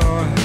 scars.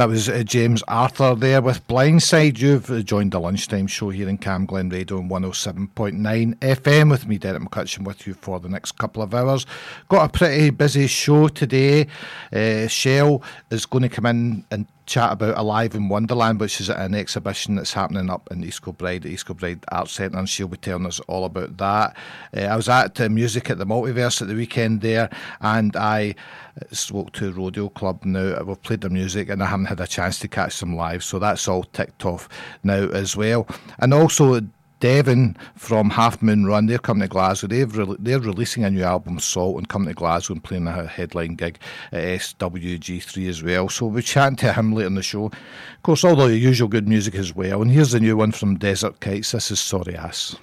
That was uh, James Arthur there with Blindside. You've uh, joined the lunchtime show here in Camglen Radio on 107.9 FM with me, Derek McCutcheon, with you for the next couple of hours. Got a pretty busy show today. Uh, Shell is going to come in and chat about Alive in Wonderland, which is an exhibition that's happening up in East Kilbride, East Kilbride Arts Centre, and she'll be telling us all about that. Uh, I was at uh, Music at the Multiverse at the weekend there, and I spoke to Rodeo Club now. We've played their music, and I haven't had a chance to catch them live, so that's all ticked off now as well. And also, Devon from Half Moon Run, they're coming to Glasgow. They've re- they're releasing a new album, Salt, and coming to Glasgow and playing a headline gig at SWG3 as well. So we'll chatting to him later in the show. Of course, all the usual good music as well. And here's the new one from Desert Kites. This is Sorry Ass.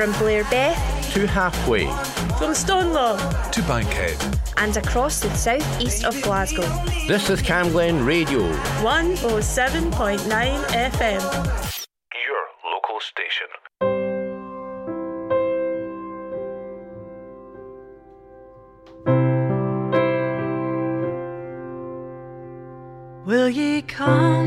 From Blairbeth to halfway, from Stonelaw to Bankhead, and across the southeast of Glasgow. This is Camglen Radio 107.9 FM. Your local station. Will ye come?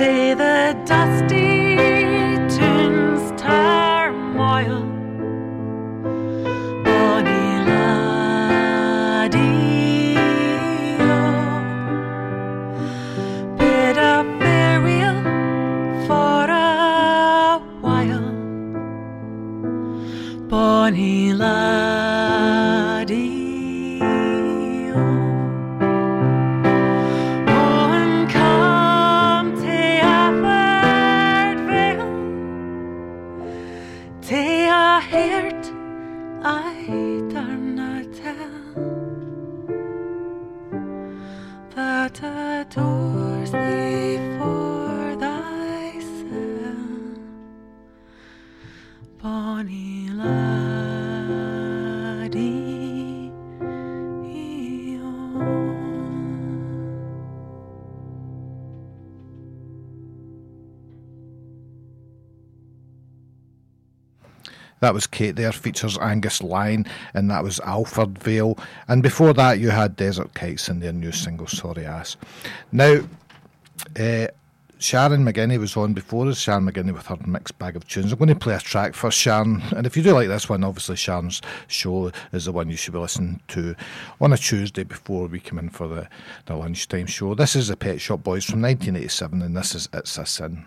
day that That was Kate there, features Angus Line, and that was Alfred Vale. And before that, you had Desert Kites and their new single, Sorry Ass. Now, uh, Sharon McGinney was on before us, Sharon McGinney with her mixed bag of tunes. I'm going to play a track for Sharon, and if you do like this one, obviously Sharon's show is the one you should be listening to on a Tuesday before we come in for the, the lunchtime show. This is the Pet Shop Boys from 1987, and this is It's a Sin.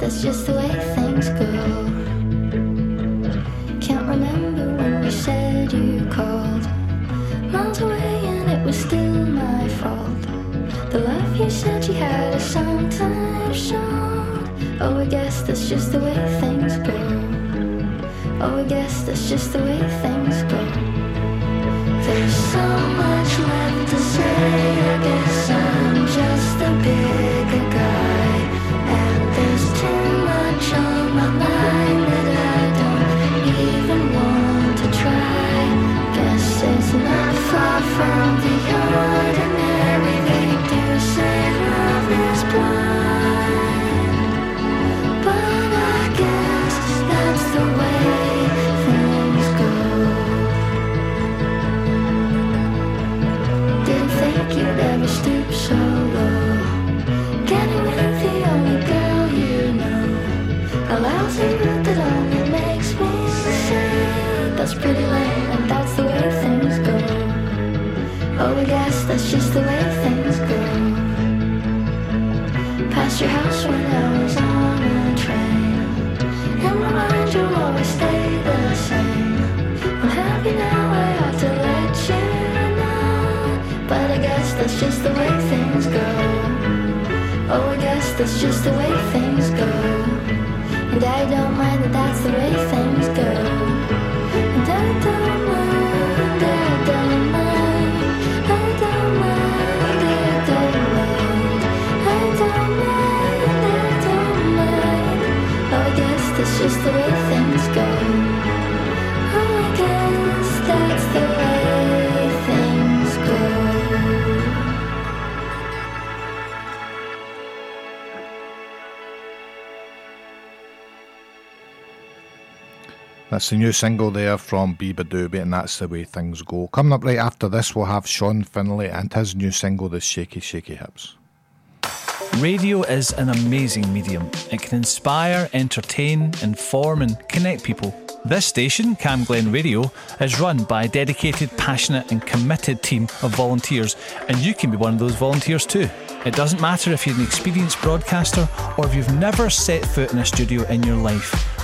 That's just the way things go. Can't remember when you said you called. Miles away and it was still my fault. The love you said you had is sometimes shown. Oh, I guess that's just the way things go. Oh, I guess that's just the way things go. There's so much left to say. I guess I'm just a bigger that's just the way things go. And I don't mind that that's the way things go. That's the new single there from Biba Doobie, and that's the way things go. Coming up right after this, we'll have Sean Finley and his new single, The Shaky Shaky Hips. Radio is an amazing medium. It can inspire, entertain, inform, and connect people. This station, Camglen Radio, is run by a dedicated, passionate, and committed team of volunteers, and you can be one of those volunteers too. It doesn't matter if you're an experienced broadcaster or if you've never set foot in a studio in your life.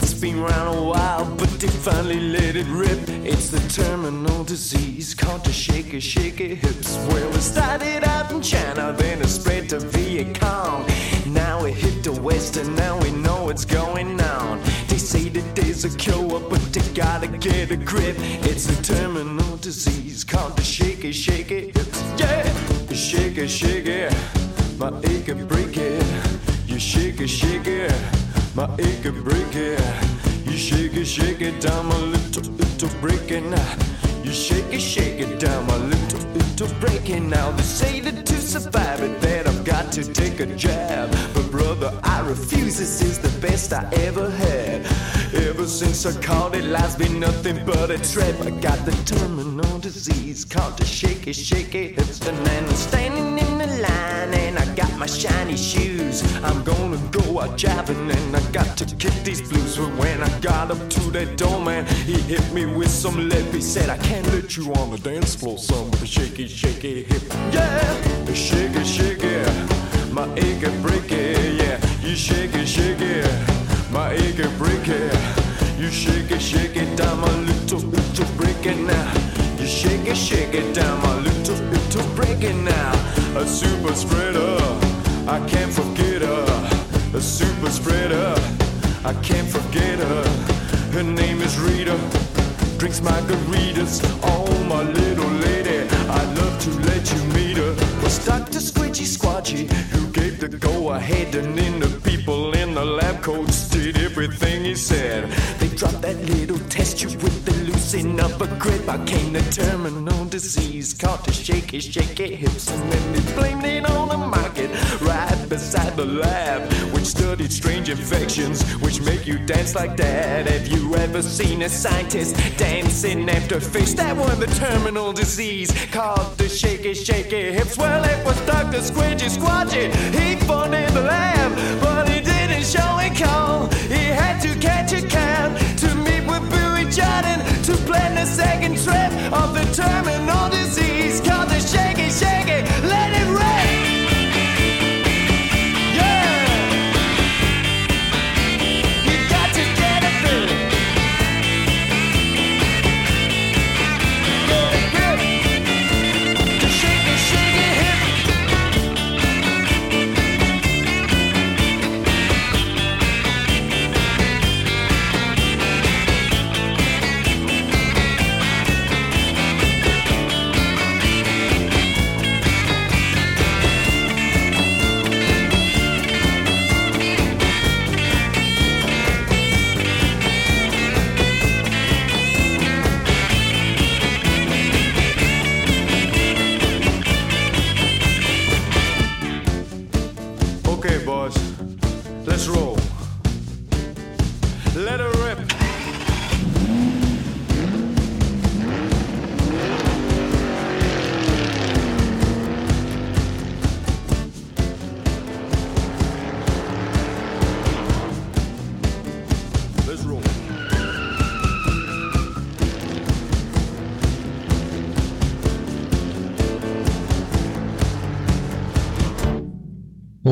It's been around a while, but they finally let it rip. It's the terminal disease called the shaky, shaky hips. Well, it started out in China, then it spread to Viet Cong. Now it hit the West, and now we know what's going on. They say that there's a cure, but they gotta get a grip. It's a terminal disease called the shaky, shaky hips. Yeah, shaky, shaky, my achy breaky. You shake it, shake it, my achy break it. You shake it, shake it down my little, little breaking. You shake it, shake it down my little, little breaking. Now they say that to survive it, that I've got to take a jab. But brother, I refuse. This is the best I ever had. Ever since I called it, life's been nothing but a trap. I got the terminal disease called the shaky, shaky hips. And I'm standing in the line and I got my shiny shoes. I'm gonna go out driving and I got to kick these blues. But when I got up to that door, man, he hit me with some lip. He said, I can't let you on the dance floor, son, with a shaky, shaky hip. Yeah, shaky, shaky, my achy breaky, yeah. You shake it, it, my achy breaky. You shake it, shake it down my little, little breaking now. You shake it, shake it down my little, little breaking now. A super spreader, I can't forget her. A super spreader, I can't forget her. Her name is Rita, drinks margaritas. Oh, my little to let you meet her. Was Dr. Squidgy Squatchy who gave the go ahead, and then the people in the lab coats did everything he said. They dropped that little test tube with the loosening up a grip. I came to terminal disease, caught the shaky, shaky hips, and then they blamed it on the market right beside the lab, which studied strange infections which make you dance like that. Have you ever seen a scientist dancing after fish? That one, the terminal disease called the shaky, shaky hips. Well, it was Dr. Squidgy Squatchy. He funded the lab, but he didn't show a call. He had to catch a cab to meet with Bowie Jordan to plan the second trip of the terminal disease called the shaky, shaky.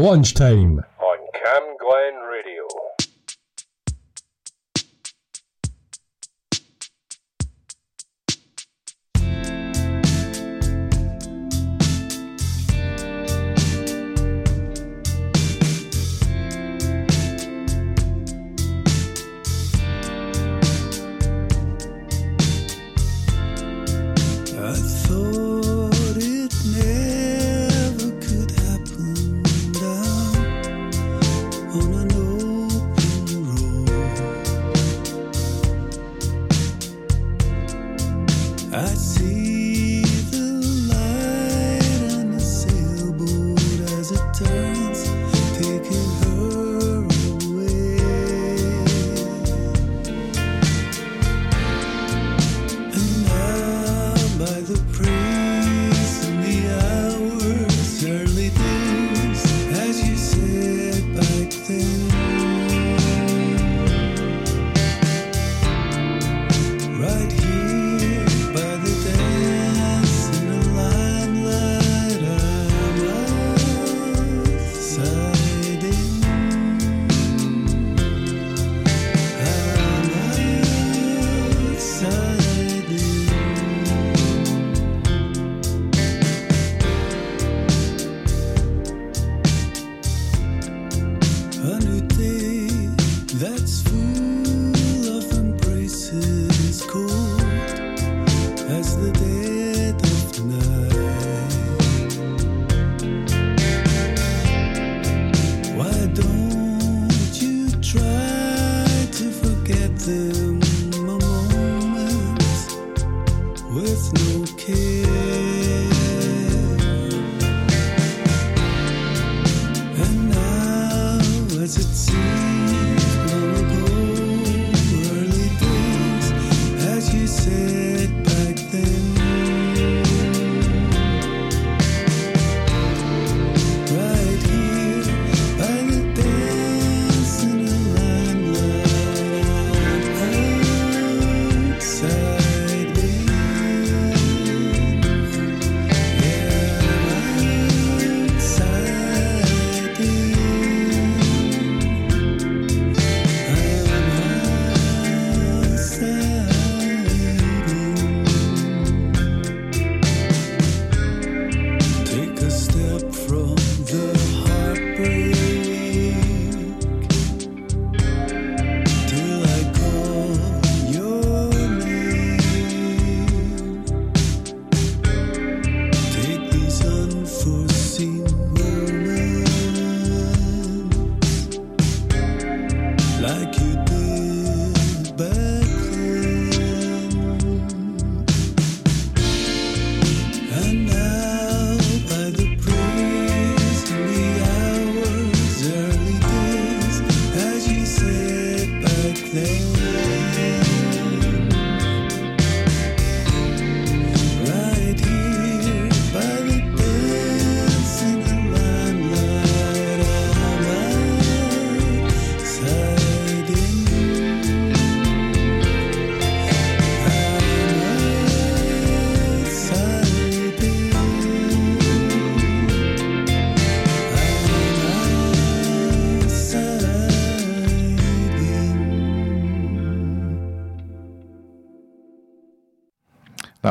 Lunchtime.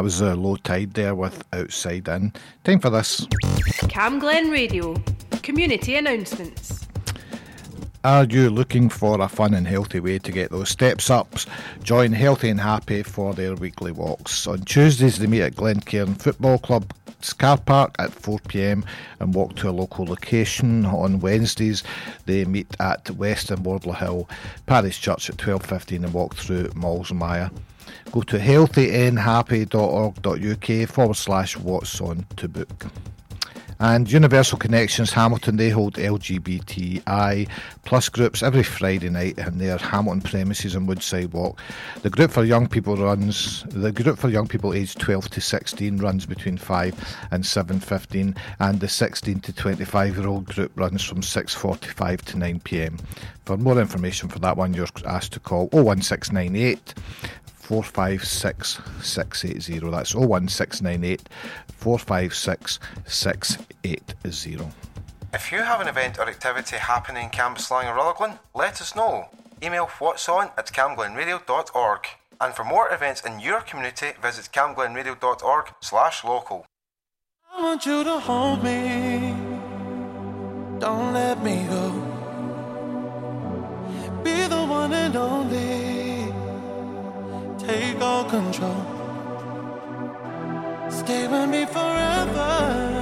Was uh, low tide there with outside in. Time for this. Camglen Radio. Community announcements. Are you looking for a fun and healthy way to get those steps ups? Join Healthy and Happy for their weekly walks. On Tuesdays, they meet at Glencairn Football Club car park at 4pm and walk to a local location. On Wednesdays, they meet at Western Wardlawhill Parish Church at 12.15 and walk through Malls and Maya. Go to healthynhappy.org.uk forward slash what's on to book. And Universal Connections Hamilton, they hold LGBTI plus groups every Friday night in their Hamilton premises on Woodside Walk. The group for young people runs the group for young people aged 12 to 16 runs between 5 and 7.15 and the 16 to 25 year old group runs from 6.45 to 9 pm. For more information for that one you're asked to call 01698 456 680. That's 01698 456 680. If you have an event or activity happening in Cambuslang or Rutherglen, let us know. Email what's on at camglenradio.org. And for more events in your community, visit camglenradio.org slash local. I want you to hold me. Don't let me go. Be the one and only. Take all control. Stay with me forever.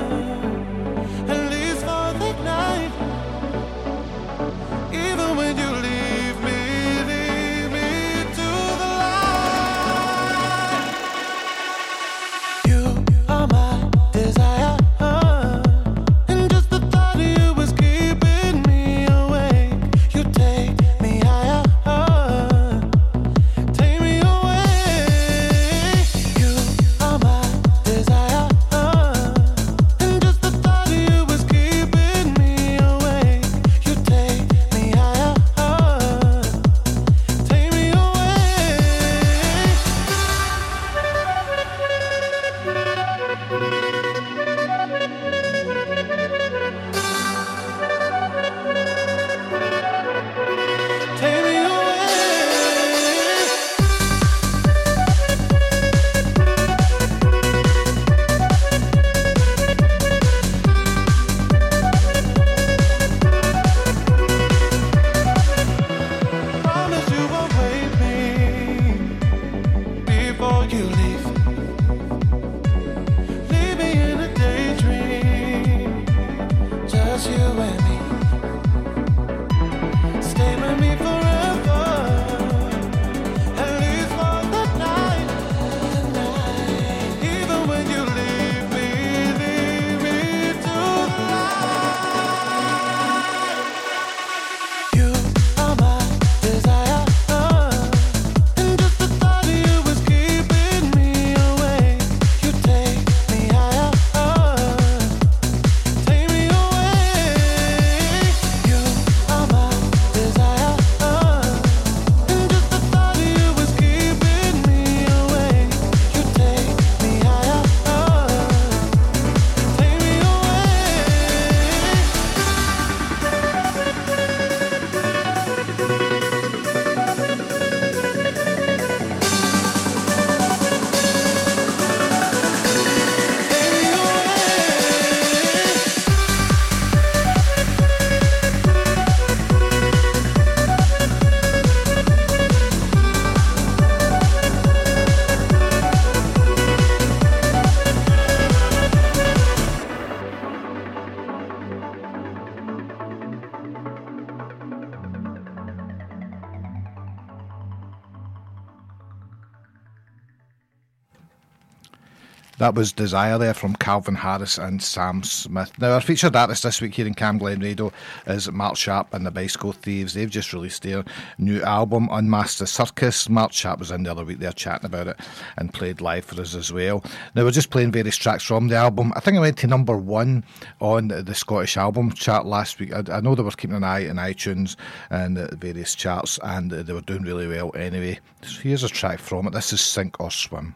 That was Desire there from Calvin Harris and Sam Smith. Now, our featured artist this week here in Camglen Radio is Mark Sharp and the Bicycle Thieves. They've just released their new album, Unmasked Circus. Mark Sharp was in the other week there chatting about it and played live for us as well. Now, we're just playing various tracks from the album. I think I went to number one on the Scottish album chart last week. I, I know they were keeping an eye on iTunes and the various charts, and they were doing really well anyway. So here's a track from it. This is Sink or Swim.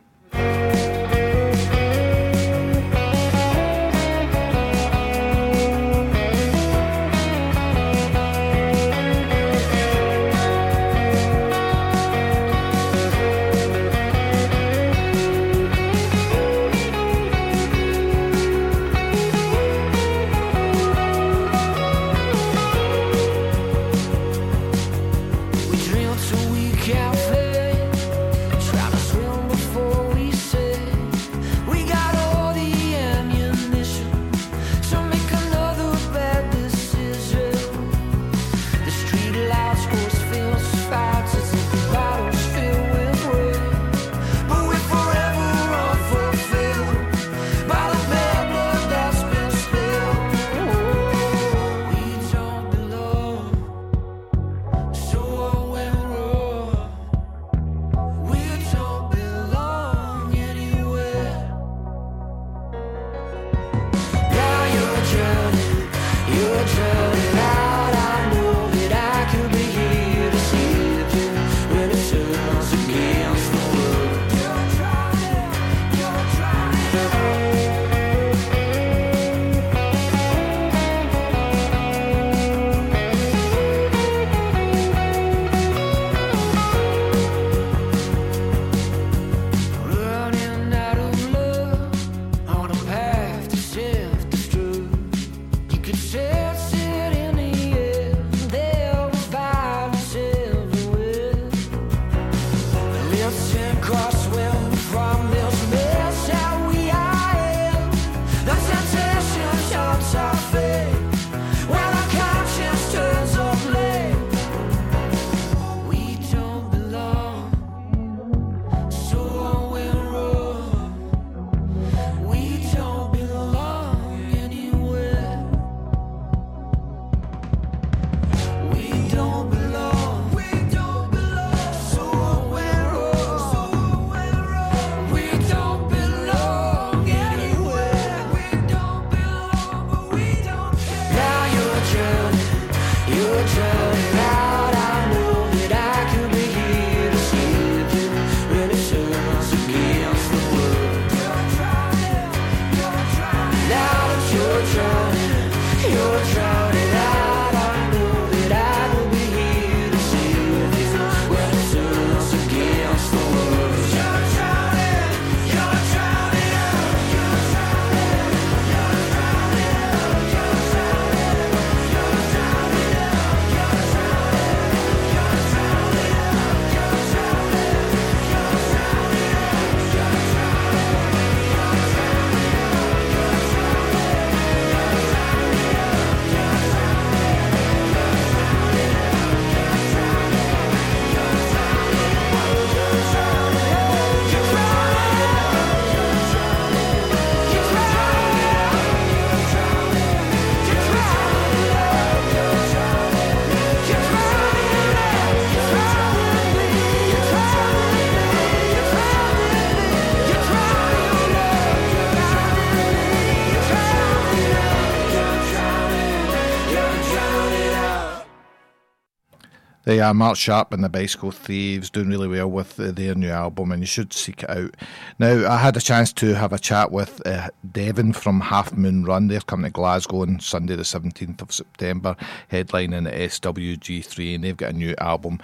They are Mark Sharp and the Bicycle Thieves doing really well with uh, their new album, and you should seek it out. Now, I had a chance to have a chat with uh, Devon from Half Moon Run. They're coming to Glasgow on Sunday, the 17th of September, headlining at SWG3, and they've got a new album,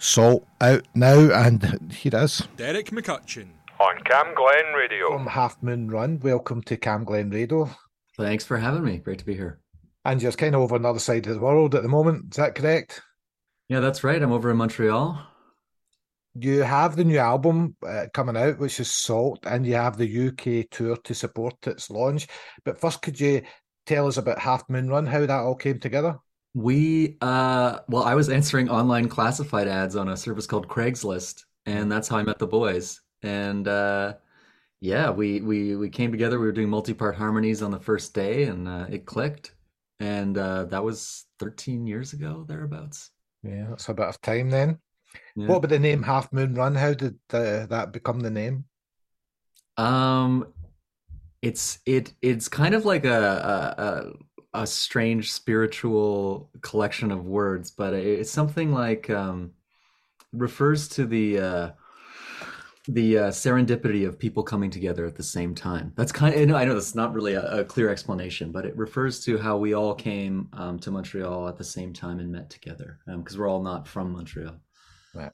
Salt, out now, and here it is. Derek McCutcheon. On Camglen Radio. From Half Moon Run, welcome to Camglen Radio. Thanks for having me. Great to be here. And you're kind of over on the other side of the world at the moment, is that correct? Yeah, that's right. I'm over in Montreal. You have the new album uh, coming out, which is Salt, and you have the UK tour to support its launch. But first, could you tell us about Half Moon Run, how that all came together? We, uh, well, I was answering online classified ads on a service called Craigslist, and that's how I met the boys. And uh, Yeah, we we we came together. We were doing multi-part harmonies on the first day, and uh, it clicked. And uh, that was 13 years ago, thereabouts. Yeah, that's a bit of time then. Yeah. What about the name Half Moon Run? How did uh, that become the name? Um, it's it it's kind of like a a, a, a strange spiritual collection of words, but it's something like um, refers to the uh, the uh, serendipity of people coming together at the same time. That's kind of, I know, I know that's not really a, a clear explanation, but it refers to how we all came um, to Montreal at the same time and met together because we're all not from Montreal. Right.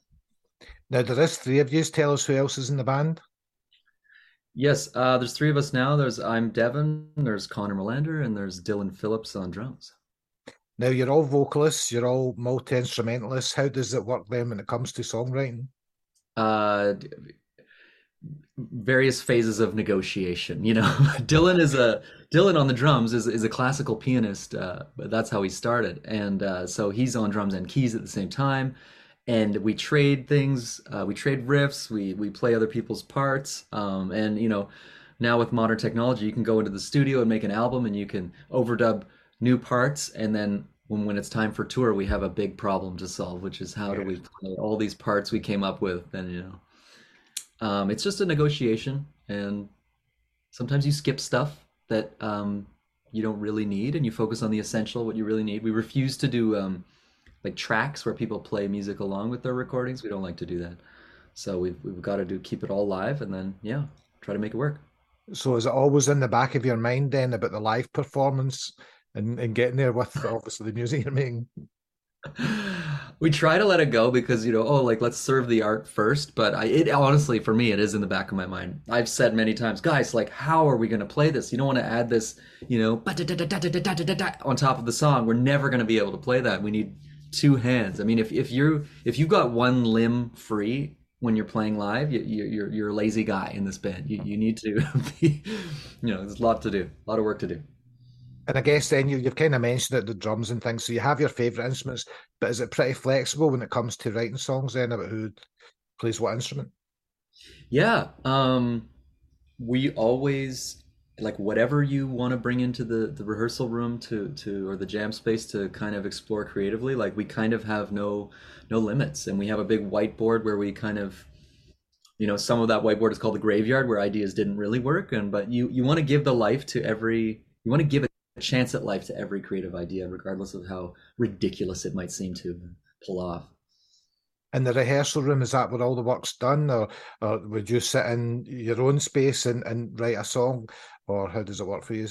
Now, there is three of you. Tell us who else is in the band. Yes, uh, there's three of us now. There's I'm Devon, there's Conner Molander, and there's Dylan Phillips on drums. Now, you're all vocalists, you're all multi instrumentalists. How does it work then when it comes to songwriting? Uh, various phases of negotiation. You know, Dylan is a Dylan on the drums is is a classical pianist, uh, but that's how he started, and uh, so he's on drums and keys at the same time. And we trade things, uh, we trade riffs, we we play other people's parts, um, and you know, now with modern technology, you can go into the studio and make an album, and you can overdub new parts, and then when when it's time for tour, we have a big problem to solve, which is how do we play all these parts we came up with, and you know. Um, it's just a negotiation, and sometimes you skip stuff that um, you don't really need, and you focus on the essential, what you really need. We refuse to do um, like tracks where people play music along with their recordings. We don't like to do that, so we've we've got to do keep it all live, and then yeah, try to make it work. So, is it always in the back of your mind then about the live performance and, and getting there with obviously the music you're making? we try to let it go because you know oh like let's serve the art first but i it honestly for me it is in the back of my mind i've said many times guys like how are we going to play this you don't want to add this you know on top of the song we're never going to be able to play that we need two hands i mean if, if you if you got one limb free when you're playing live you, you're you're a lazy guy in this band you, you need to be you know there's a lot to do a lot of work to do And I guess then you, you've kind of mentioned it, the drums and things. So you have your favourite instruments, but is it pretty flexible when it comes to writing songs then about who plays what instrument? Yeah. Um, we always like whatever you want to bring into the the rehearsal room to to or the jam space to kind of explore creatively. Like we kind of have no no limits, and we have a big whiteboard where we kind of you know some of that whiteboard is called the graveyard where ideas didn't really work and but you you want to give the life to every you want to give a chance at life to every creative idea regardless of how ridiculous it might seem to pull off In the rehearsal room, is that where all the work's done, or, or would you sit in your own space and, and write a song, or how does it work for you?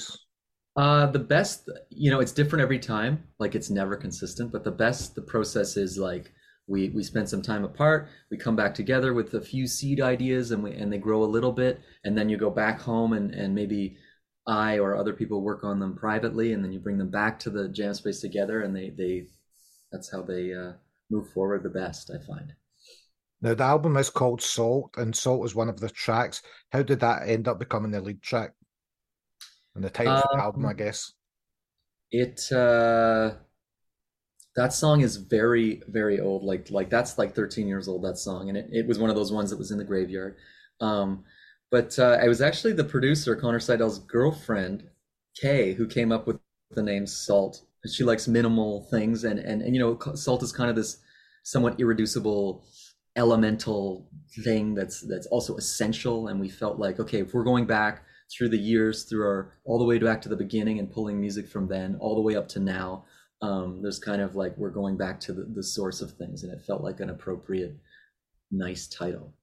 Uh, the best, you know, it's different every time. Like it's never consistent, but the best, the process is like we we spend some time apart. We come back together with a few seed ideas, and we and they grow a little bit, and then you go back home and and maybe I or other people work on them privately, and then you bring them back to the jam space together, and they they that's how they uh, move forward the best. I find. Now, the album is called Salt, and Salt is one of the tracks. How did that end up becoming the lead track? And the title of the album, I Um, guess. It uh that song is very very old like like that's like 13 years old that song and it, it was one of those ones that was in the graveyard um but uh I was actually the producer Connor Seidel's girlfriend Kay who came up with the name Salt. She likes minimal things and and, and you know salt is kind of this somewhat irreducible elemental thing that's that's also essential. And we felt like okay if we're going back through the years through our all the way back to the beginning and pulling music from then all the way up to now um there's kind of like we're going back to the, the source of things. And it felt like an appropriate nice title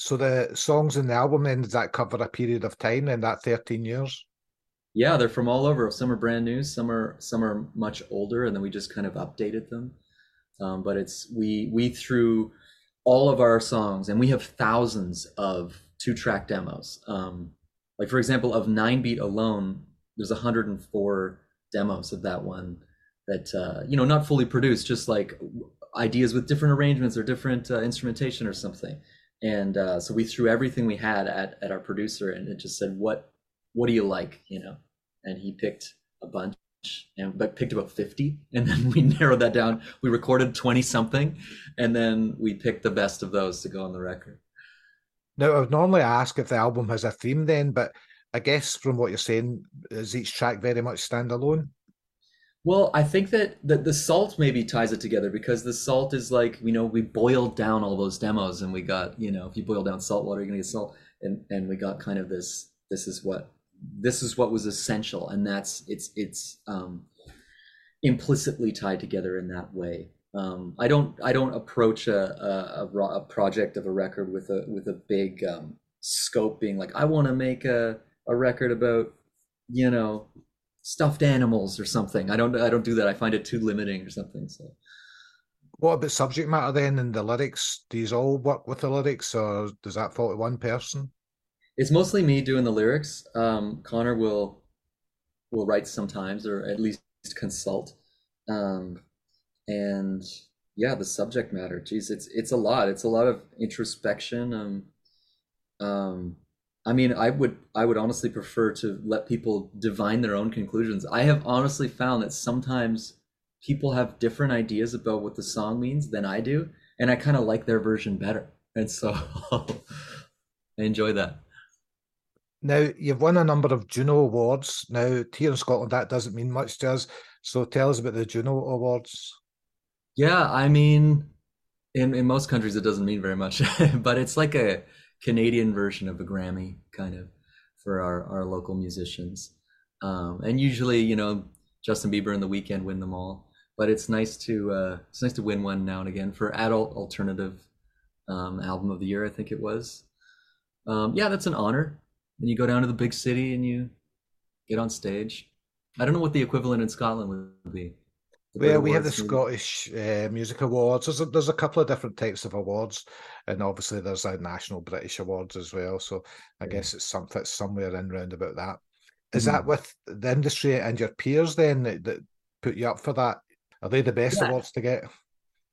So the songs in the album then does that cover a period of time in that 13 years? yeah they're from all over. Some are brand new some are some are much older and then we just kind of updated them. Um, but it's we we threw all of our songs and we have thousands of two track demos. Um, like for example of nine beat alone there's 104 demos of that one that uh, you know not fully produced just like ideas with different arrangements or different uh, instrumentation or something and uh, so we threw everything we had at, at our producer and it just said what what do you like? You know? And he picked a bunch and but picked about 50 and then we narrowed that down. We recorded 20 something and then we picked the best of those to go on the record. Now, I would normally ask if the album has a theme then, but I guess from what you're saying, is each track very much standalone? Well, I think that the, the salt maybe ties it together because the salt is like, you know, we boiled down all those demos and we got, you know, if you boil down salt water, you're gonna get salt. And and we got kind of this this is what this is what was essential. And that's it's it's um implicitly tied together in that way. Um, I don't I don't approach a, a, a, a project of a record with a with a big um, scope being like I want to make a, a record about you know stuffed animals or something. I don't I don't do that. I find it too limiting or something. So What about subject matter then and the lyrics? Do you all work with the lyrics or does that fall to one person? it's mostly me doing the lyrics. Um, Connor will will write sometimes or at least consult. Um, and yeah, the subject matter. Geez, it's it's a lot. It's a lot of introspection. Um, um, I mean, I would I would honestly prefer to let people divine their own conclusions. I have honestly found that sometimes people have different ideas about what the song means than I do, and I kind of like their version better. And so I enjoy that. Now, you've won a number of Juno Awards. Now, here in Scotland, that doesn't mean much to us. So tell us about the Juno Awards. Yeah, I mean, in in most countries it doesn't mean very much, but it's like a Canadian version of a Grammy, kind of, for our our local musicians. Um, and usually, you know, Justin Bieber and The Weeknd win them all. But it's nice to uh, it's nice to win one now and again for adult alternative um, album of the year. I think it was. Um, yeah, that's an honor. And you go down to the big city and you get on stage. I don't know what the equivalent in Scotland would be. The Well, we have the Awards. Scottish uh, Music Awards. There's a, there's a couple of different types of awards, and obviously there's a National British Awards as well. So I guess it's some fits somewhere in round about that. Is that Mhm. with the industry and your peers then that, that put you up for that? Are they the best Yeah. awards to get?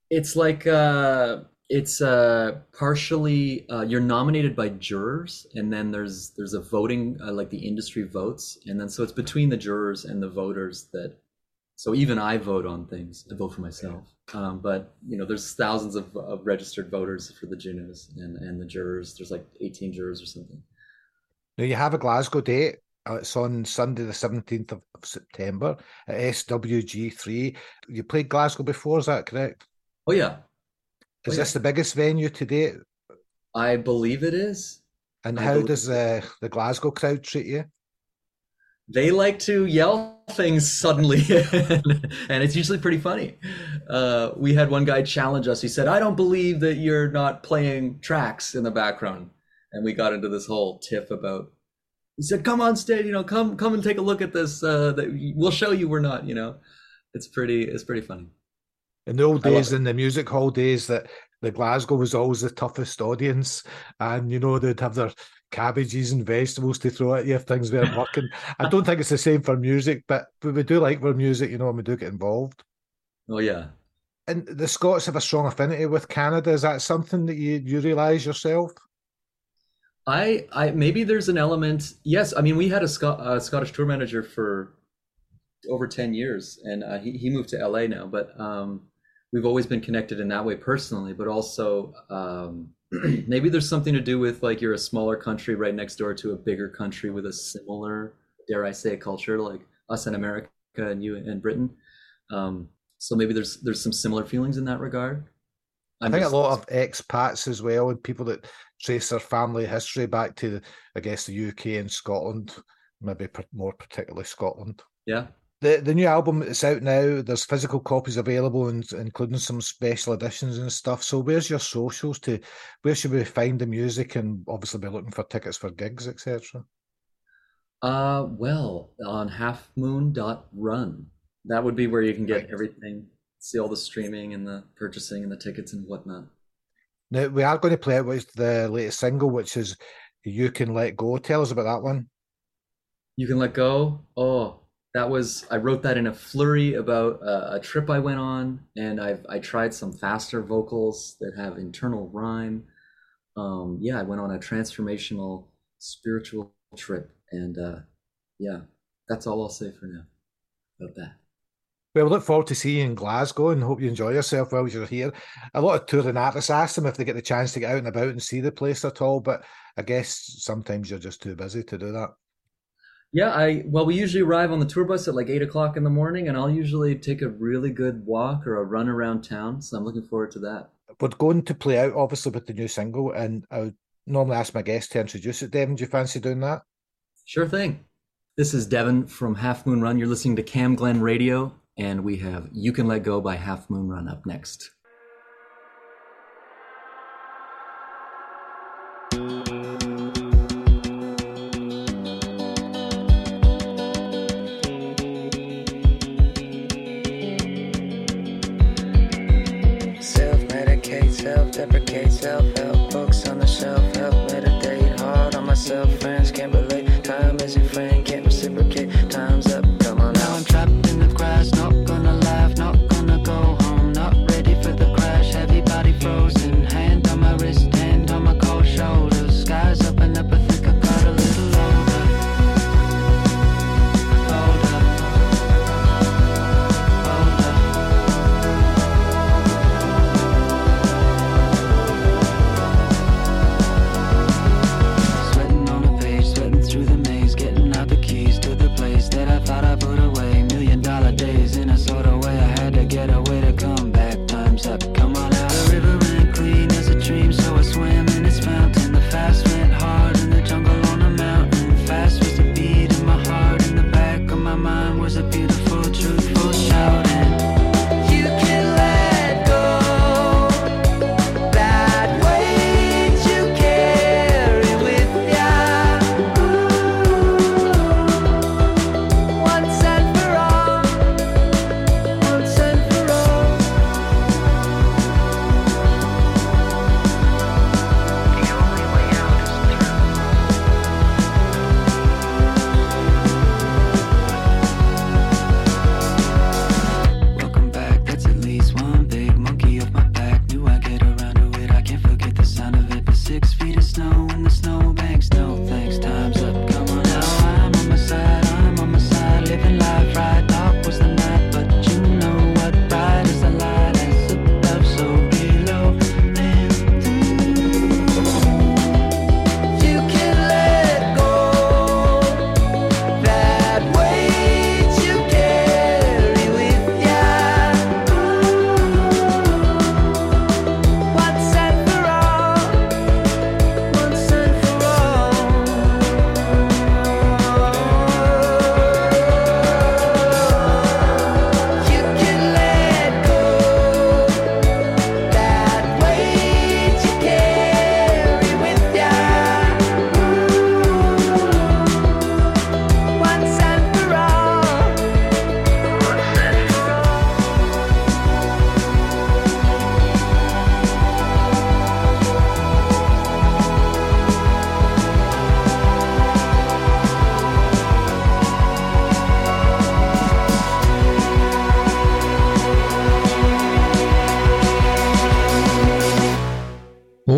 It's like uh it's uh partially uh you're nominated by jurors and then there's there's a voting uh, like the industry votes and then so it's between the jurors and the voters that so even I vote on things. I vote for myself. Um but you know there's thousands of, of registered voters for the Junos and and the jurors. There's like 18 jurors or something. Now you have a Glasgow date. Uh, It's on Sunday, the seventeenth of of September at SWG three. You played Glasgow before, is that correct? Oh yeah. Is Oh, yeah. this the biggest venue to date? I believe it is. And I how believe- does uh, the Glasgow crowd treat you? they like to yell things suddenly. And it's usually pretty funny. Uh, we had one guy challenge us. He said i don't believe that you're not playing tracks in the background. And we got into this whole tiff about he said come on stage you know come come and take a look at this uh, that we'll show you we're not you know. It's pretty it's pretty funny. In the old days, in the music hall days, that the Glasgow was always the toughest audience, and you know they'd have their cabbages and vegetables to throw at you if things weren't working. I don't think it's the same for music, but, we do like our music, you know, and we do get involved. oh yeah And the Scots have a strong affinity with Canada. Is that something that you you realise yourself? I, I maybe there's an element. Yes, I mean we had a, Scot, a Scottish tour manager for over ten years, and uh, he he moved to LA now. But um, we've always been connected in that way personally. But also um, maybe there's something to do with like you're a smaller country right next door to a bigger country with a similar, dare I say, culture like us in America and you in Britain. Um, so maybe there's there's some similar feelings in that regard. I I'm think just- a lot of expats as well, and people that trace their family history back to, I guess, the UK and Scotland, maybe more particularly Scotland. yeah. The the new album is out now. There's physical copies available, and including some special editions and stuff. So, where's your socials to? Where should we find the music? And obviously, be looking for tickets for gigs, etc. Uh, well, on halfmoon.run. That would be where you can get Right. everything, see all the streaming and the purchasing and the tickets and whatnot. Now we are going to play out with the latest single, which is "You Can Let Go." Tell us about that one. You can let go. Oh, that was I wrote that in a flurry about uh, a trip I went on, and I've I tried some faster vocals that have internal rhyme. Um, yeah, I went on a transformational spiritual trip, and uh, yeah, that's all I'll say for now about that. Well, look forward to seeing you in Glasgow and hope you enjoy yourself while you're here. A lot of touring artists ask them if they get the chance to get out and about and see the place at all, but I guess sometimes you're just too busy to do that. Yeah, I well, we usually arrive on the tour bus at like eight o'clock in the morning, and I'll usually take a really good walk or a run around town. So I'm looking forward to that. We're going to play out obviously with the new single, and I would normally ask my guest to introduce it. Devon, do you fancy doing that? Sure thing. This is Devon from Half Moon Run. You're listening to Camglen Radio, and we have "You Can Let Go" by Half Moon Run up next.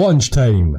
Lunchtime.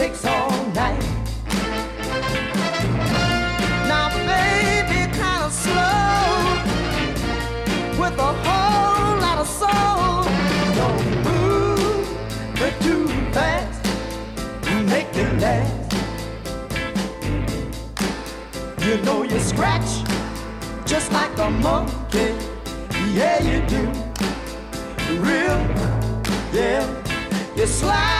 takes all night. Now, baby, kind of slow, with a whole lot of soul. Don't move, but too fast, make it last. You know you scratch just like a monkey. Yeah, you do. Real, yeah, you slide.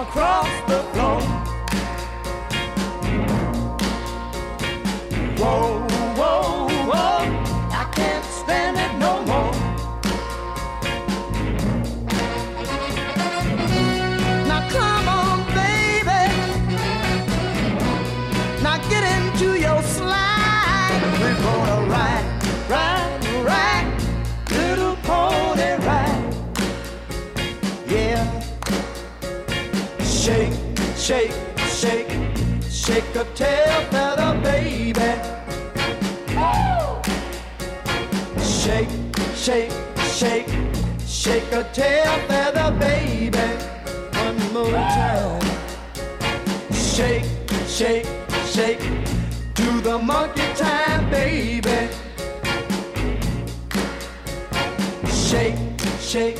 across the floor. Shake a tail feather, baby. One more time. Shake, shake, shake. Do the monkey time, baby. Shake, shake,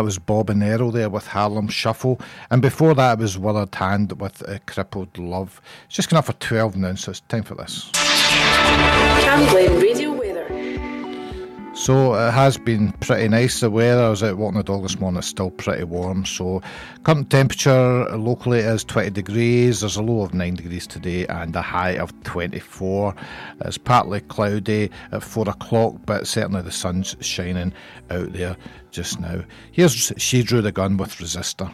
That was Bob and Earl there with Harlem Shuffle. And before that, it was Willard Hand with uh, Crippled Love. It's just going enough for 12 now, so it's time for this. Camglen Radio. So it has been pretty nice. The weather, I was out walking the dog this morning, it's still pretty warm. So current temperature locally is 20 degrees. There's a low of 9 degrees today and a high of 24. It's partly cloudy at 4 o'clock, but certainly the sun's shining out there just now. Here's She Drew the Gun with Resistor.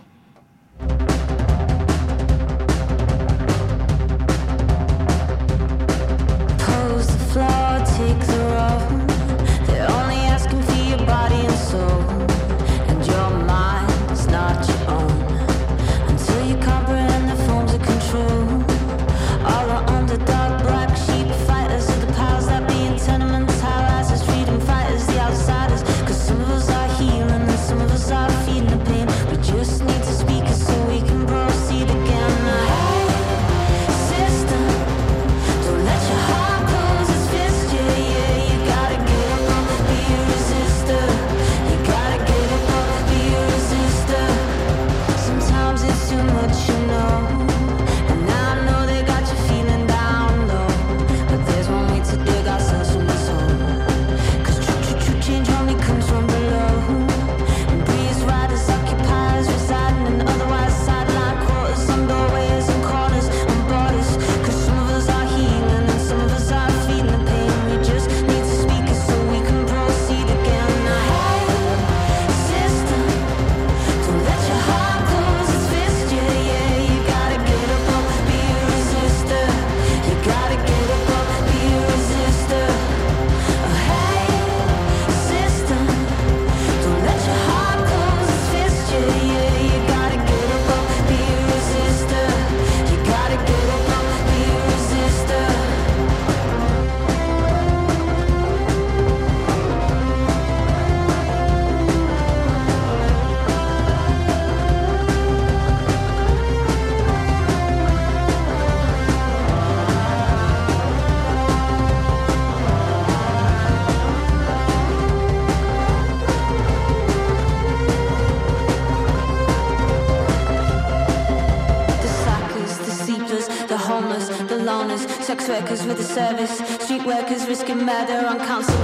Workers with a service, street workers risking murder on council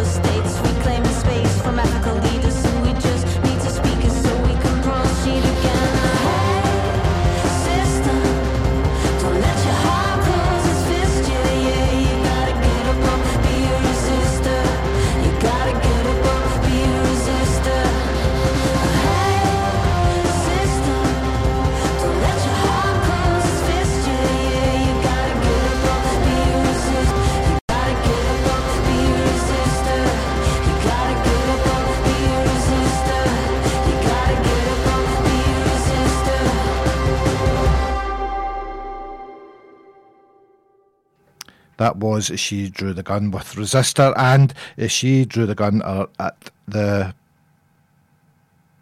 That was She Drew the Gun with Resistor, and uh, She Drew the Gun at the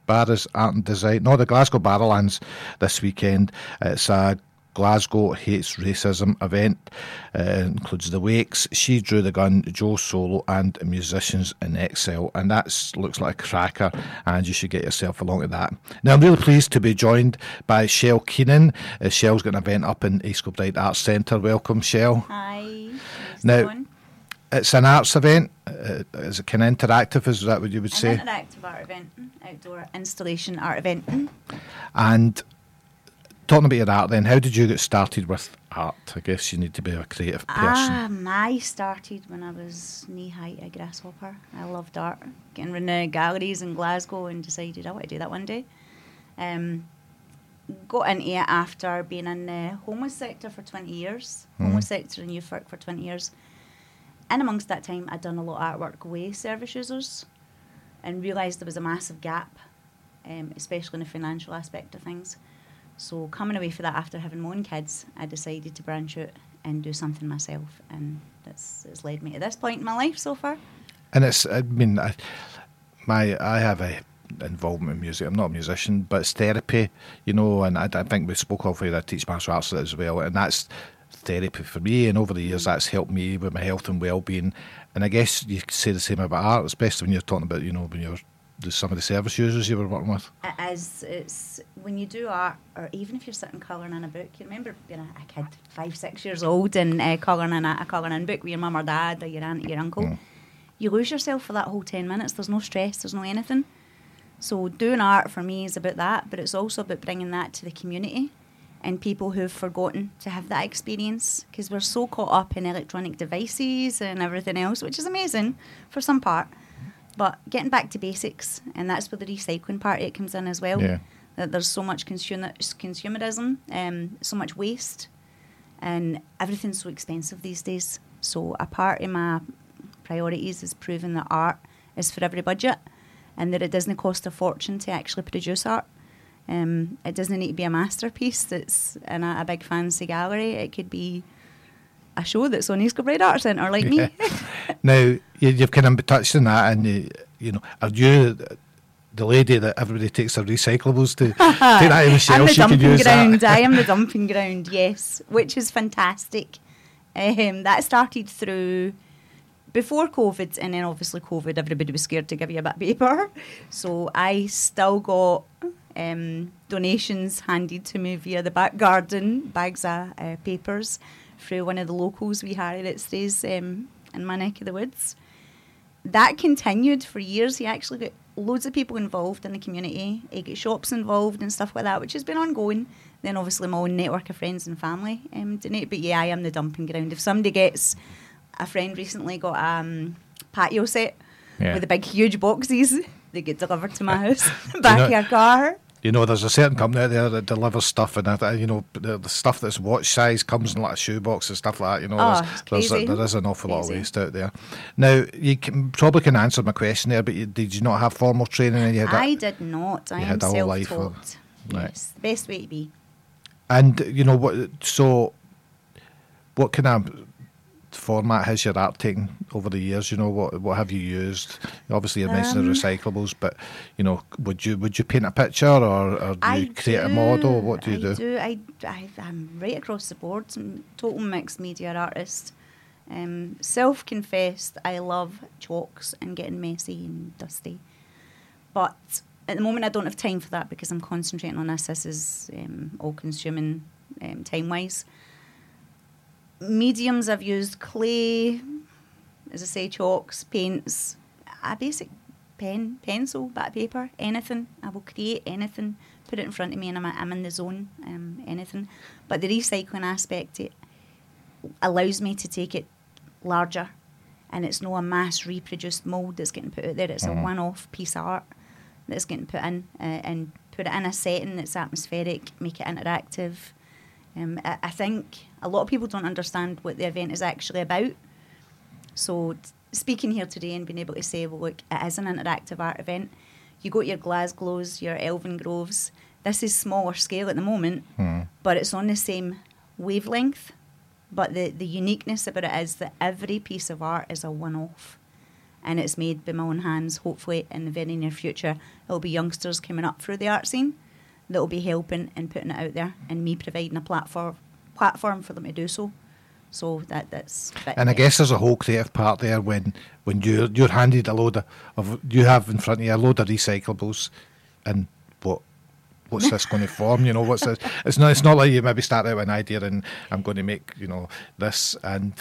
Barras Art and Design, no, the Glasgow Barrowlands this weekend. It's a Glasgow Hates Racism event. Uh, includes the Wakes, She Drew the Gun, Joe Solo, and Musicians in Exile. And that looks like a cracker, and you should get yourself along to that. Now, I'm really pleased to be joined by Shell Keenan. Uh, Shell's got an event up in East Kilbride Arts Centre. Welcome, Shell. Hi. Now, it's an arts event. Uh, is it kind of interactive? Is that what you would say? An interactive art event, outdoor installation art event. And talking about your art, then, how did you get started with art? I guess you need to be a creative person. Um, I started when I was knee height a grasshopper. I loved art, getting around the galleries in Glasgow, and decided I want to do that one day. Um, got into it after being in the homeless sector for 20 years, Mhm. homeless sector and youth work for 20 years. And amongst that time, I'd done a lot of artwork with service users and realised there was a massive gap, um, especially in the financial aspect of things. So coming away from that after having my own kids, I decided to branch out and do something myself, and that's it's led me to this point in my life so far. And it's, I mean, I, my, I have a involvement in music. I'm not a musician, but it's therapy, you know, and I, I think we spoke of it, I teach martial arts as well, and that's therapy for me. And over the years, that's helped me with my health and well-being. And I guess you could say the same about art, especially when you're talking about, you know, when you're the, some of the service users you were working with. As it's when you do art, or even if you're sitting colouring in a book, you remember being a, a kid, five, six years old, and uh, colouring in a, a colouring in book with your mum or dad or your aunt or your uncle. You lose yourself for that whole 10 minutes. There's no stress, there's no anything. So doing art for me is about that, but it's also about bringing that to the community and people who've forgotten to have that experience because we're so caught up in electronic devices and everything else, which is amazing for some part. But getting back to basics, and that's where the recycling part of it comes in as well. Yeah. That there's so much consumer, consumerism, um, so much waste, and everything's so expensive these days. So a part of my priorities is proving that art is for every budget, and that it doesn't cost a fortune to actually produce art. Um, it doesn't need to be a masterpiece that's in a, a big fancy gallery. It could be a show that's on East Kilbride Art Centre, like me. now, you, you've kind of touched on that, and you, you know, are you the lady that everybody takes their recyclables to take that I'm the dumping ground. I am the dumping ground. Yes, which is fantastic. Um, that started through before COVID, and then obviously COVID. Everybody was scared to give you a bit of paper, so I still got um, donations handed to me via the back garden, bags of uh, papers through one of the locals we hired that stays um, in my neck of the woods. That continued for years. He actually got loads of people involved in the community. He got shops involved and stuff like that, which has been ongoing. Then obviously my own network of friends and family um, donate. But yeah, I am the dumping ground. If somebody gets, a friend recently got a um, patio set Yeah. with the big huge boxes. They get delivered to my house, you back know- of your car. You know, there's a certain company out there that delivers stuff, and that, you know, the, the stuff that's watch size comes in like a shoebox and stuff like that. You know, Oh, there's, there's crazy. there is an awful lot of waste out there. Now, you can, probably can answer my question there, but you, did you not have formal training? And you had I did not. I you am had a whole life self-taught. of- right. Yes, the best way to be. and you know what? So, what can of format has your art taken over the years? You know, what what have you used? Obviously, you mentioned the Um, recyclables, but you know, would you would you paint a picture or, or do I you create a model? What do you I do? do. I, I, I'm right across the board. I'm total mixed media artist. Um, self-confessed, I love chalks and getting messy and dusty. But at the moment, I don't have time for that because I'm concentrating on this. This is um, all-consuming um, time-wise. Mediums I've used clay, as I say, chalks, paints, a basic pen, pencil, bit of paper, anything. I will create anything, put it in front of me, and I'm, I'm in the zone. Um, anything, but the recycling aspect it allows me to take it larger, and it's not a mass reproduced mold that's getting put out there. It's Mhm. a one-off piece of art that's getting put in, uh, and put it in a setting that's atmospheric, make it interactive. Um, I, I think a lot of people don't understand what the event is actually about. So, t- speaking here today and being able to say, well, look, it is an interactive art event. You got your Glasgows, your Elvin Groves. This is smaller scale at the moment, Hmm. but it's on the same wavelength. But the, the uniqueness about it is that every piece of art is a one off. And it's made by my own hands. Hopefully, in the very near future, it'll be youngsters coming up through the art scene that'll be helping and putting it out there, and me providing a platform platform for them to do so. So that that's. And I guess there's a whole creative part there when when you're you're handed a load of, of you have in front of you a load of recyclables, and what what's this going to form? You know, what's this? It's not it's not like you maybe start out with an idea and I'm going to make you know this, and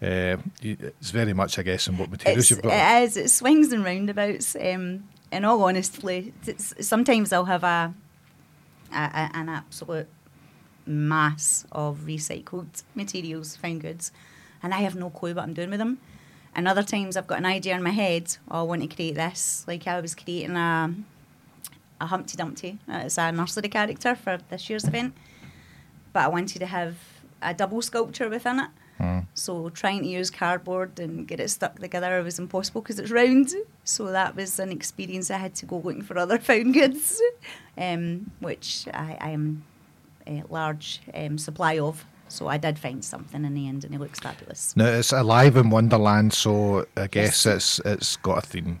uh, it's very much I guess in what materials It's, you've got. it is. It swings and roundabouts. Um, in all honesty, sometimes I'll have a, an absolute mass of recycled materials, found goods, and I have no clue what I'm doing with them. And other times I've got an idea in my head. Oh, I want to create this. Like I was creating a a Humpty Dumpty. Uh, It's a nursery character for this year's event, but I wanted to have a double sculpture within it. Mm. So trying to use cardboard and get it stuck together was impossible because it's round. So that was an experience. I had to go looking for other found goods, um, which I, I am uh, large um, supply of. So I did find something in the end, and it looks fabulous. Now it's alive in Wonderland, so I guess it's it's got a theme.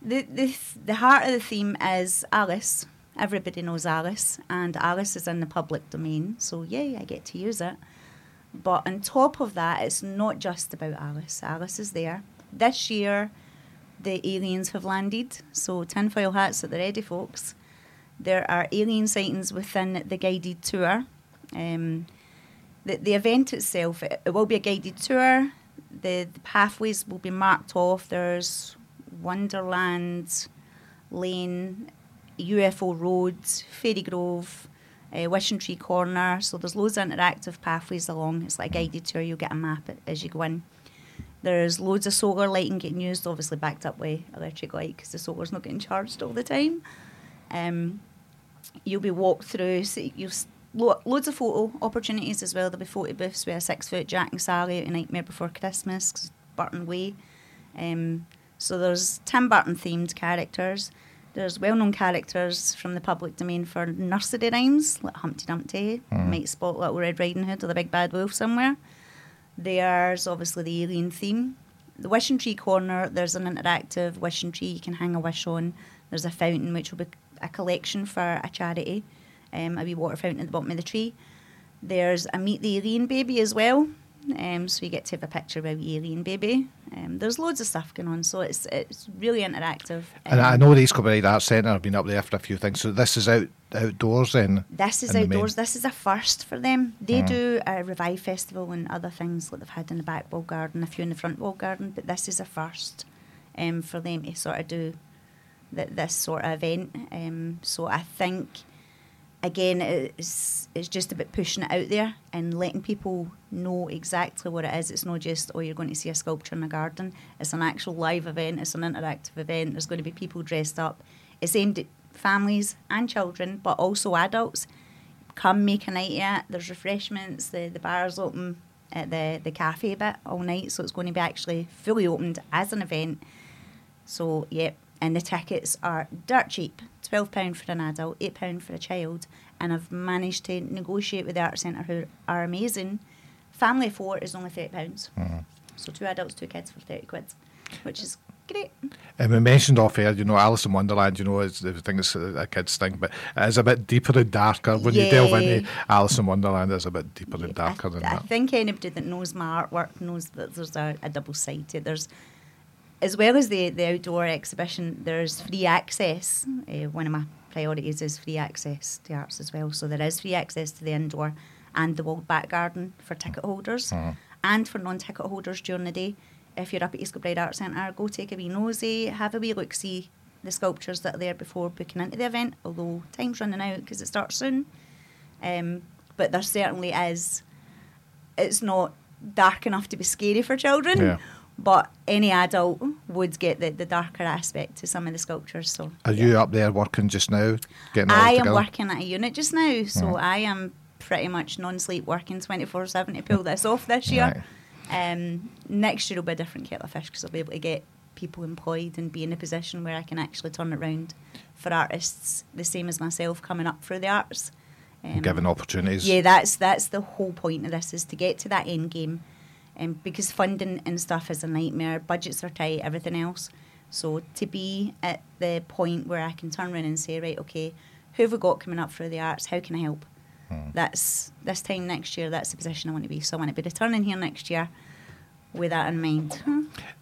The, the the heart of the theme is Alice. Everybody knows Alice, and Alice is in the public domain. So yay, I get to use it. But on top of that, it's not just about Alice. Alice is there. This year, the aliens have landed. So tinfoil hats at the ready, folks. There are alien sightings within the guided tour. Um, the, the event itself, it, it will be a guided tour. The, the pathways will be marked off. There's Wonderland Lane, UFO Road, Fairy Grove, uh, Wishing Tree Corner. So there's loads of interactive pathways along. It's like a guided tour. You'll get a map as you go in. There's loads of solar lighting getting used, obviously backed up with electric light because the solar's not getting charged all the time. Um, you'll be walked through. So you'll lo- loads of photo opportunities as well. There'll be photo booths with a six foot Jack and Sally out Nightmare Before Christmas, Burton Way. Um, so there's Tim Burton themed characters. There's well known characters from the public domain for nursery rhymes, like Humpty Dumpty, Mm. might spot Little Red Riding Hood or the Big Bad Wolf somewhere. There's obviously the alien theme. The Wishing Tree Corner, there's an interactive wishing tree you can hang a wish on. There's a fountain which will be a collection for a charity, um, a wee water fountain at the bottom of the tree. There's a Meet the Alien Baby as well, um, so you get to have a picture of wee alien baby. Um, there's loads of stuff going on, so it's it's really interactive. And I Um, know the East Kilbride Arts Centre. I've been up there for a few things. So this is out outdoors then. This is in the main- outdoors. This is a first for them. They Mm. do a Revive Festival and other things that they've had in the back wall garden, a few in the front wall garden, but this is a first um, for them to sort of do th- this sort of event. Um, so I think, again, it's, it's just about pushing it out there and letting people know exactly what it is. It's not just, oh, you're going to see a sculpture in a garden. It's an actual live event, it's an interactive event. There's going to be people dressed up. It's aimed at families and children, but also adults. Come make a night it. There's refreshments. The, the bar's open at the, the cafe bit all night, so it's going to be actually fully opened as an event. So, yep. And the tickets are dirt cheap £12 for an adult, £8 for a child. And I've managed to negotiate with the Art Centre, who are amazing. Family of four is only £30. pounds Mhm. So, two adults, two kids for 30 quid, which is great. And we mentioned off air, you know, Alice in Wonderland, you know, is, I think it's a, a kid's thing, but it's a bit deeper and darker. When you delve into Yeah. Alice in Wonderland, it's a bit deeper and darker than I that. I think anybody that knows my artwork knows that there's a, a double side to it. There's, as well as the, the outdoor exhibition, there's free access. Uh, one of my priorities is free access to arts as well. So there is free access to the indoor and the walled back garden for ticket holders Mhm. and for non ticket holders during the day. If you're up at East Kilbride Art Centre, go take a wee nosy, have a wee look, see the sculptures that are there before booking into the event, although time's running out because it starts soon. Um, but there certainly is. It's not dark enough to be scary for children, Yeah. But any adult would get the, the darker aspect to some of the sculptures. So Are you up there working just now, getting I am working at a unit just now, so Mhm. I am pretty much non-sleep working 24/7 to pull this off this year. Um, next year will be a different kettle of fish because I'll be able to get people employed and be in a position where I can actually turn it round for artists the same as myself coming up through the arts. Um, Given opportunities. Yeah, that's that's the whole point of this is to get to that end game, um, because funding and stuff is a nightmare. Budgets are tight, everything else. So to be at the point where I can turn around and say, right, okay, who have we got coming up through the arts? How can I help? That's this time next year. That's the position I want to be. So I want to be returning here next year with that in mind.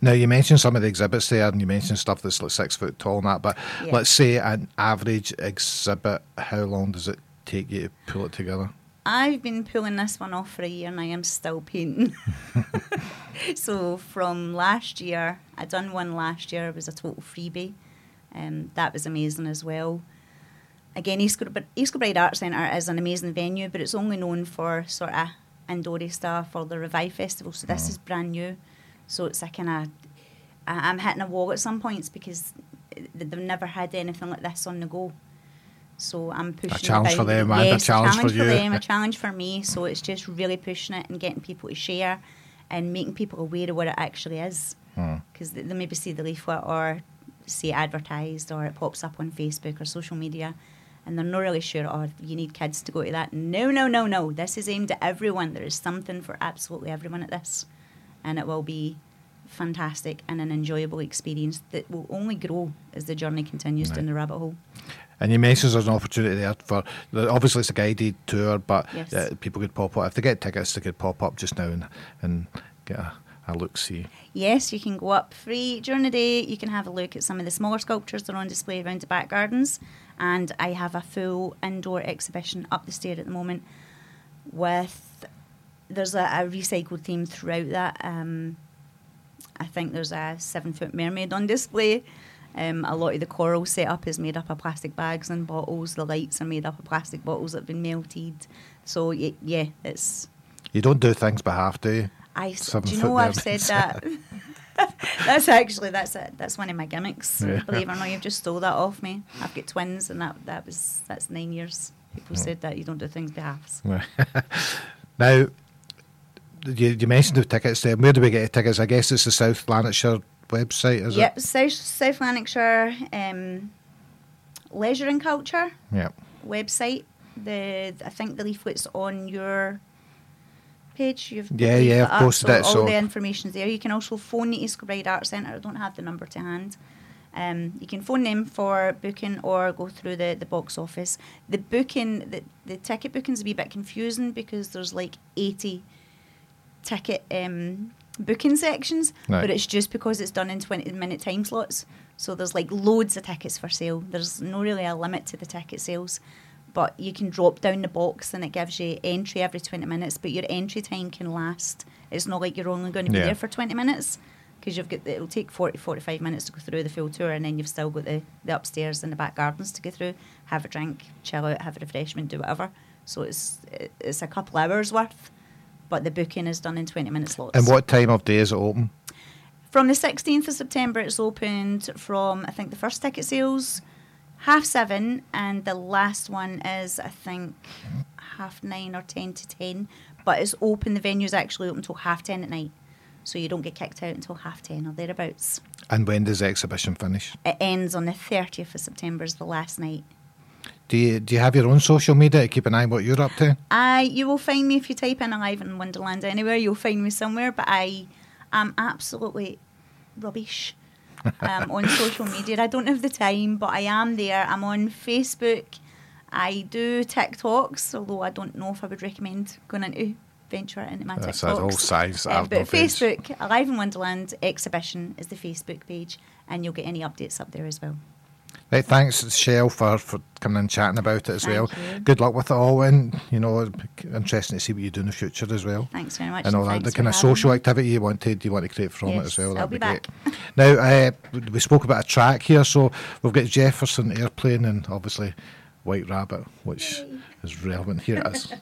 Now you mentioned some of the exhibits there, and you mentioned stuff that's like six foot tall and that. But Yeah. let's say an average exhibit, how long does it take you to pull it together? I've been pulling this one off for a year and I am still painting. so from last year, I done one last year. It was a total freebie. Um, that was amazing as well. Again, East Kilbride, East Kilbride Art Centre is an amazing venue, but it's only known for sort of indoory stuff or the Revive Festival. So this is brand new. So it's a kind of I'm hitting a wall at some points because they've never had anything like this on the go. So I'm pushing the challenge for them and a yes, challenge for you. them, a challenge for me. So it's just really pushing it and getting people to share and making people aware of what it actually is. Hmm. Because they, they maybe see the leaflet or see it advertised or it pops up on Facebook or social media and they're not really sure, oh, you need kids to go to that. No, no, no, no. This is aimed at everyone. There is something for absolutely everyone at this. And it will be fantastic and an enjoyable experience that will only grow as the journey continues Right. down the rabbit hole. And you mentioned there's an opportunity there for obviously it's a guided tour, but Yes. uh, people could pop up if they get tickets. They could pop up just now and and get a, a look see. Yes, you can go up free during the day. You can have a look at some of the smaller sculptures that are on display around the back gardens. And I have a full indoor exhibition up the stair at the moment with there's a, a recycled theme throughout that. Um, I think there's a seven foot mermaid on display. Um, a lot of the coral setup is made up of plastic bags and bottles. The lights are made up of plastic bottles that have been melted. So y- yeah, it's You don't do things by half, do you? I Seven do you know I've said that. that's actually that's a, that's one of my gimmicks. Yeah. Believe it or not, you've just stole that off me. I've got twins, and that that was that's nine years. People Hmm. said that you don't do things by halves. Now, you, you mentioned the tickets there. Where do we get the tickets? I guess it's the South Lanarkshire website, is yep, South South Lanarkshire um, Leisure and Culture it? Yeah. website. The I think the leaflet's on your page. You've Yeah, yeah, I've up, posted so it, All so- the information's there. You can also phone the East Kilbride Arts Centre. I don't have the number to hand. Um, you can phone them for booking or go through the, the box office. The booking, the, the ticket booking's will be a bit confusing because there's like 80 ticket um, booking sections, but it's just because it's done in 20 minute time slots. So there's like loads of tickets for sale. There's no really a limit to the ticket sales, but you can drop down the box and it gives you entry every 20 minutes, but your entry time can last. It's not like you're only going to be Yeah. there for 20 minutes because you've got it'll take 40 45 minutes to go through the full tour and then you've still got the, the upstairs and the back gardens to go through have a drink chill out have a refreshment do whatever so it's it's a couple hours worth but the booking is done in 20 minute slots And what time of day is it open? from the 16th of September, it's opened from, I think, the first ticket sales, half seven, and the last one is, I think, half nine or 10 to 10. But it's open, the venue's actually open until half 10 at night. So you don't get kicked out until half 10 or thereabouts. And when does the exhibition finish? It ends on the 30th of September, is the last night. Do you do you have your own social media to keep an eye on what you're up to? I, you will find me if you type in Alive in Wonderland anywhere, you'll find me somewhere, but I am absolutely rubbish um, on social media. I don't have the time, but I am there. I'm on Facebook. I do TikToks, although I don't know if I would recommend going into venture into my That's TikToks. a whole size. Um, I've but no page. Facebook, Alive in Wonderland exhibition is the Facebook page, and you'll get any updates up there as well. Right, thanks, Shell, for, for coming and chatting about it as Thank well. you. Good luck with it all, and you know, interesting to see what you do in the future as well. Thanks very much, And all that, the kind of social me. activity you wanted, you want to create from it as well. I'll That'd be back. great. Now, uh, we spoke about a track here, so we've got Jefferson Airplane and obviously White Rabbit, which is relevant. Here it is.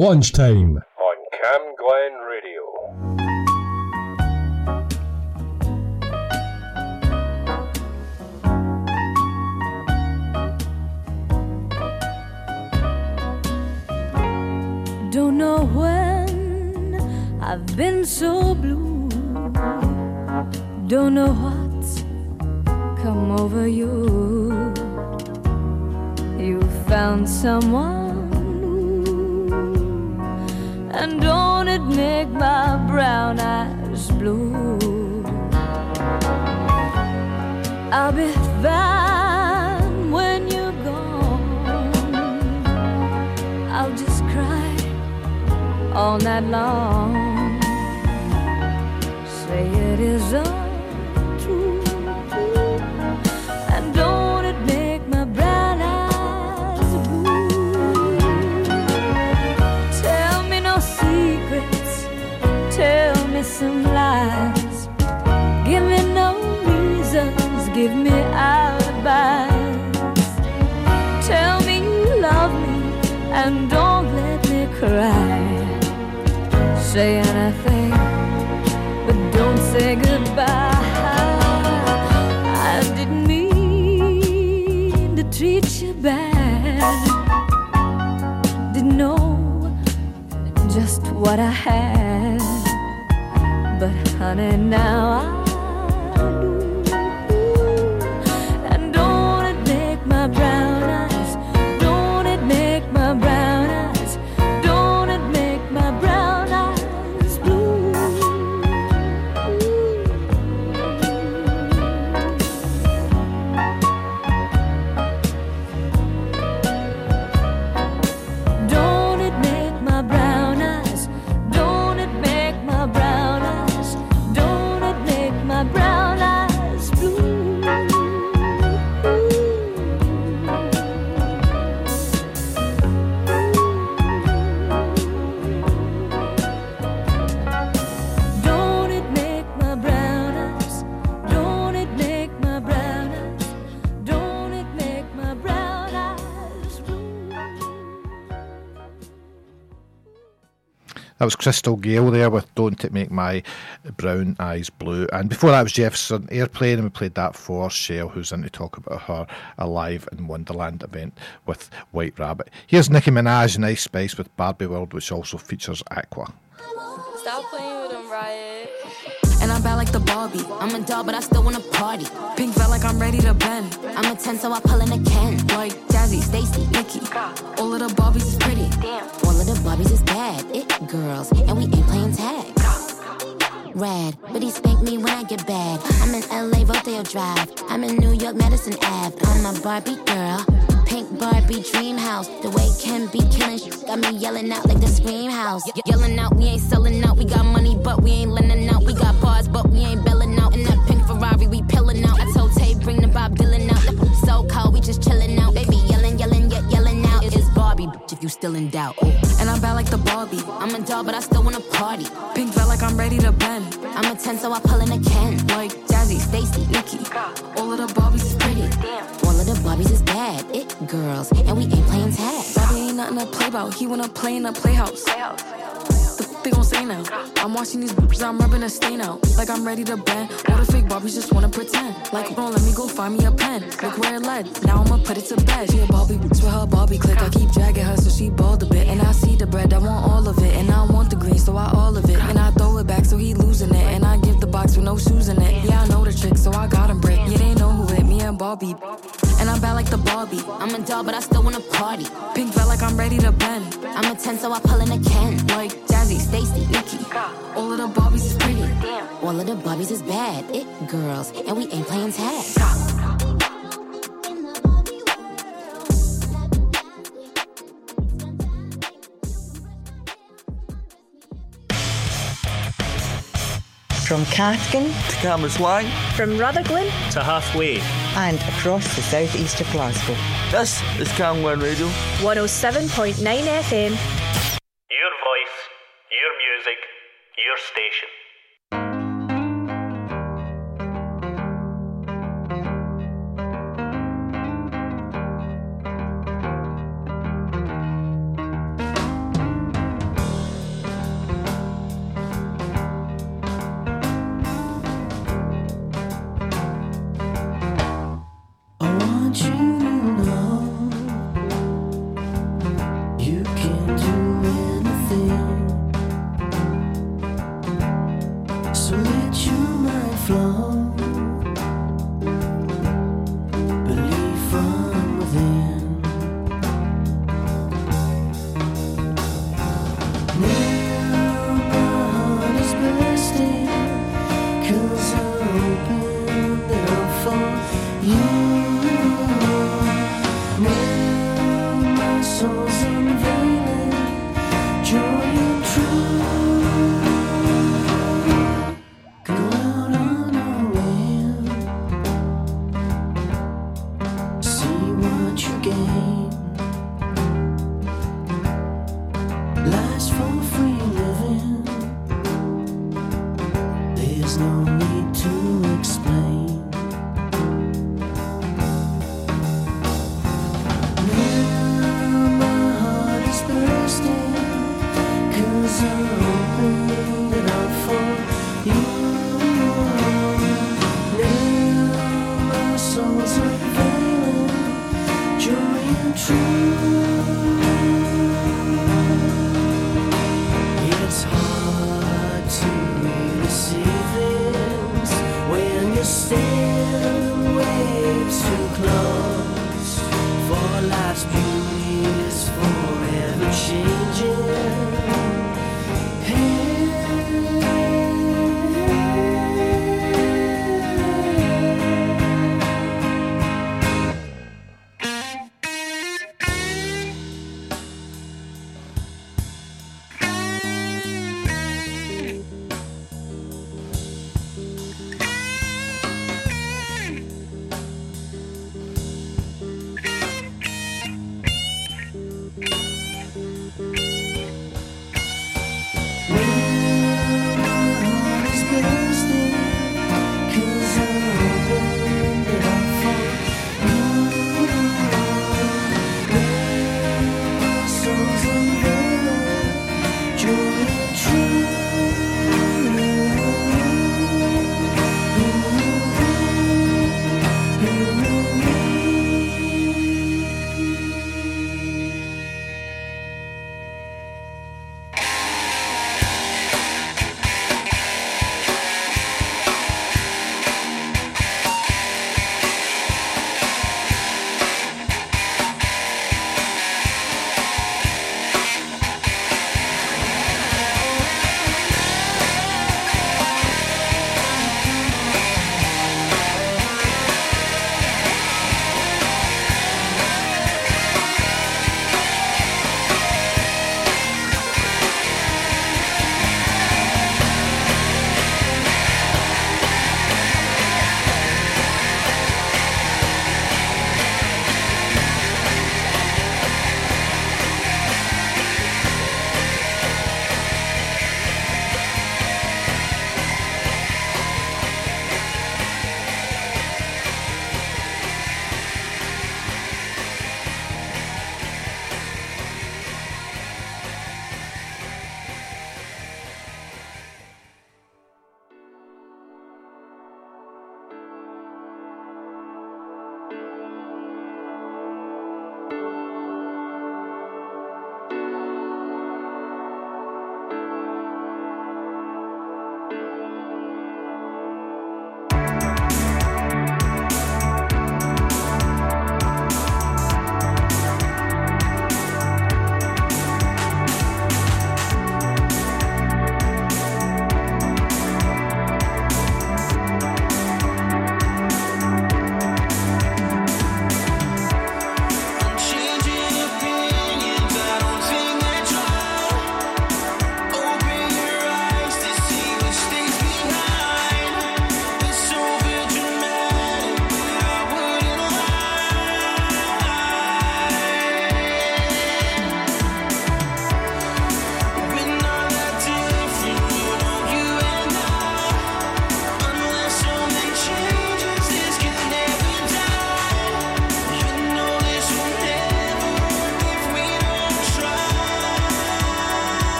Lunchtime. On Cam Glen Radio. Don't know when I've been so blue. Don't know what's come over you. You found someone and don't it make my brown eyes blue? I'll be fine when you're gone. I'll just cry all night long. Say it is untrue, alibis. Tell me you love me and don't let me cry. Say anything, but don't say goodbye. I didn't mean to treat you bad. Didn't know just what I had. But honey, now I That was Crystal Gayle there with Don't It Make My Brown Eyes Blue. And before that was Jefferson Airplane, and we played that for Shell, who's in to talk about her Alive in Wonderland event with White Rabbit. Here's Nicki Minaj and Ice Spice with Barbie World, which also features Aqua. Stop playing with them, Riot. I'm bad like the Barbie. I'm a doll, but I still wanna party. Pink felt like I'm ready to bend. I'm a 10, so I pull in a Ken. Like Jazzy, Stacy, Nikki. All of the Barbies is pretty. Damn. All of the Barbies is bad. It girls, and we ain't playing tag. Rad, but he spank me when I get bad. I'm in LA, Rodeo Drive. I'm in New York, Madison Ave. I'm a Barbie girl. Pink Barbie dream house. The way Ken be killing shit got me yelling out like the scream house. Ye- yelling out, we ain't selling out. We got money, but we ain't lending out. We got bars, but we ain't belling out. In that pink Ferrari, we pillin' out. I told Tay, bring the Bob Dylan out. So cold, we just chillin' out. Baby, yelling, yelling, yet yelling out. It's Barbie, bitch, if you still in doubt. Ooh. And I'm bad like the Barbie. I'm a doll, but I still wanna party. Pink felt like I'm ready to bend. I'm a 10, so I pull in a Ken. Like Jazzy, Stacy, Nikki. All of the Barbies bad. It girls, and we ain't playing tag. Bobby ain't nothing to play about. He wanna play in a playhouse. The f- they gon' say now. I'm watching these bitches, I'm rubbing a stain out. Like I'm ready to bend. All the fake Barbies just wanna pretend. Like, bro, let me go find me a pen. Look where it led. Now I'ma put it to bed. She a Barbie bitch with her Barbie click. I keep dragging her so she bald a bit. And I see the bread, I want all of it. And I want the green, so I all of it. And I throw it back so he losing it. And I give the box with no shoes in it. Yeah, I know the trick, so I got him brick. Yeah, they know who and Barbie. And I'm bad like the Barbie. I'm a doll, but I still wanna party. Pink felt like I'm ready to bend. I'm a 10, so I pull in a Ken. Like Jazzy, Stacy, Nikki. All of the Barbies is pretty. All of the Barbies is bad. It girls, and we ain't playing tag. From Cathkin to Cambuslang, from Rutherglen to halfway, and across the southeast of Glasgow. This is Camglen Radio. 107.9 FM. Your voice, your music, your station.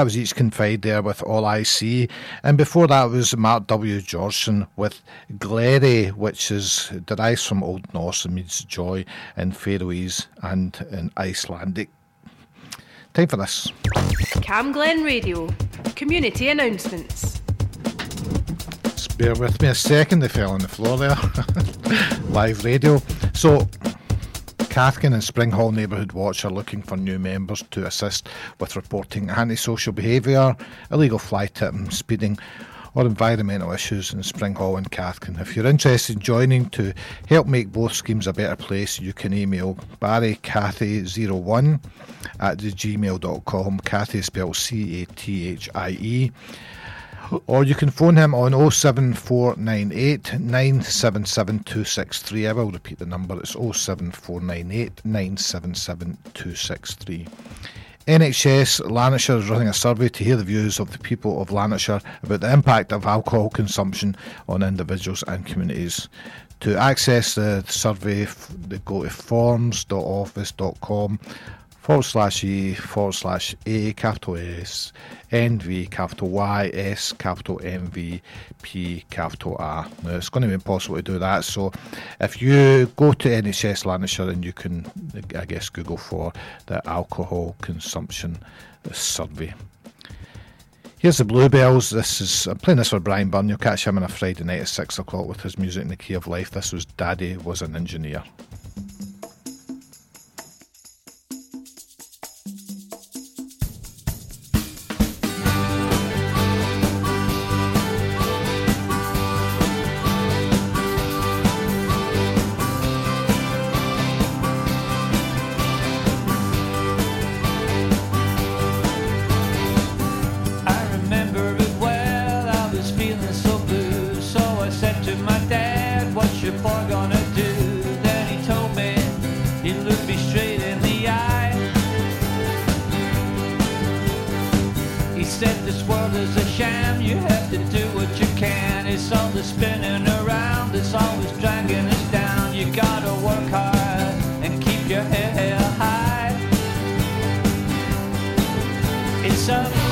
That was Each Confide there with All I See. And before that was Mark W. Georgeson with Glary, which is derives from Old Norse and means joy in Faroese and in Icelandic. Time for this. Camglen Radio. Community announcements. Just bear with me a second, they fell on the floor there. Live radio. So, Cathkin and Springhall Neighbourhood Watch are looking for new members to assist with reporting antisocial behaviour, illegal fly tipping, speeding, or environmental issues in Springhall and Cathkin. If you're interested in joining to help make both schemes a better place, you can email barrycathy01 at the gmail.com. Cathy spelled C A T H I E or you can phone him on 07498 977 263. I will repeat the number, it's 07498 977 263. NHS Lanarkshire is running a survey to hear the views of the people of Lanarkshire about the impact of alcohol consumption on individuals and communities. To access the survey, go to forms.office.com forward slash E forward slash A capital S NV capital Y S capital MV P capital R. Now it's going to be impossible to do that. So if you go to NHS Lanarkshire and you can, I guess, Google for the alcohol consumption survey. Here's the Bluebells. This is I'm playing this for Brian Byrne. You'll catch him on a Friday night at six o'clock with his music in the key of life. This was Daddy was an engineer. It's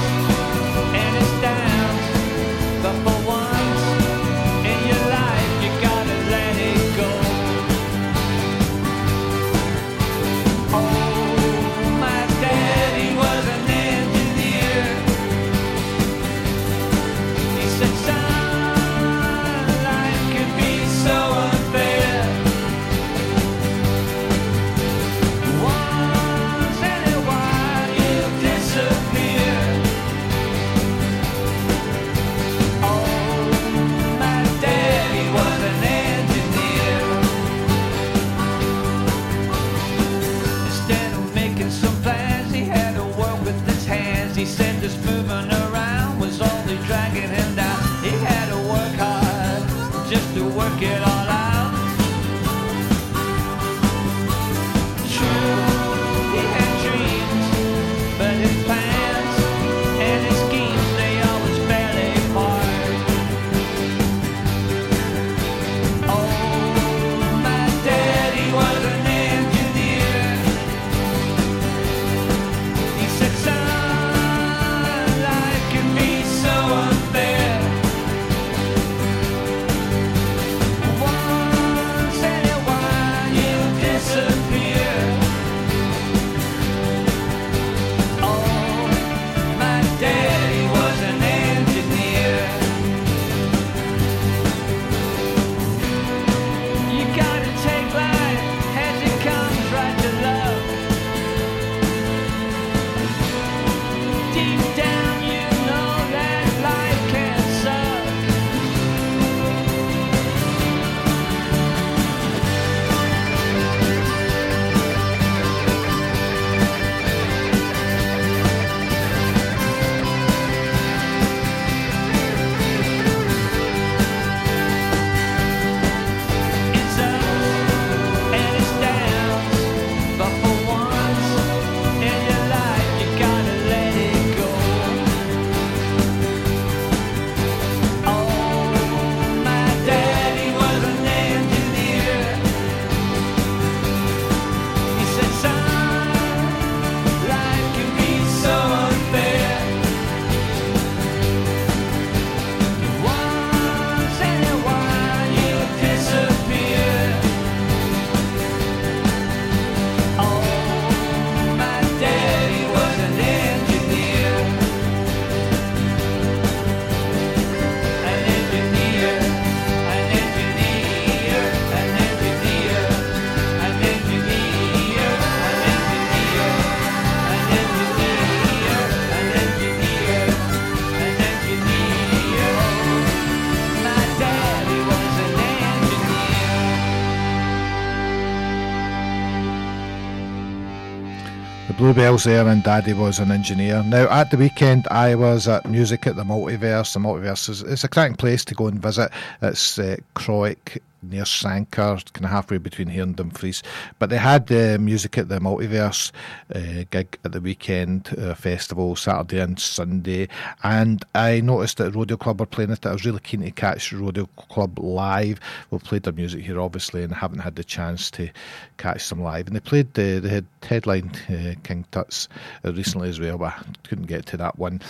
Bluebells there, and Daddy was an engineer. Now, at the weekend, I was at Music at the Multiverse. The Multiverse is it's a cracking place to go and visit. It's uh, Crawick near Sanquhar, kind of halfway between here and Dumfries. But they had uh, music at the Multiverse uh, gig at the weekend uh, festival, Saturday and Sunday. And I noticed that Rodeo Club were playing it. I was really keen to catch Rodeo Club live. We've played their music here, obviously, and haven't had the chance to catch them live. And they played the they had headline uh, King Tuts uh, recently as well, but I couldn't get to that one.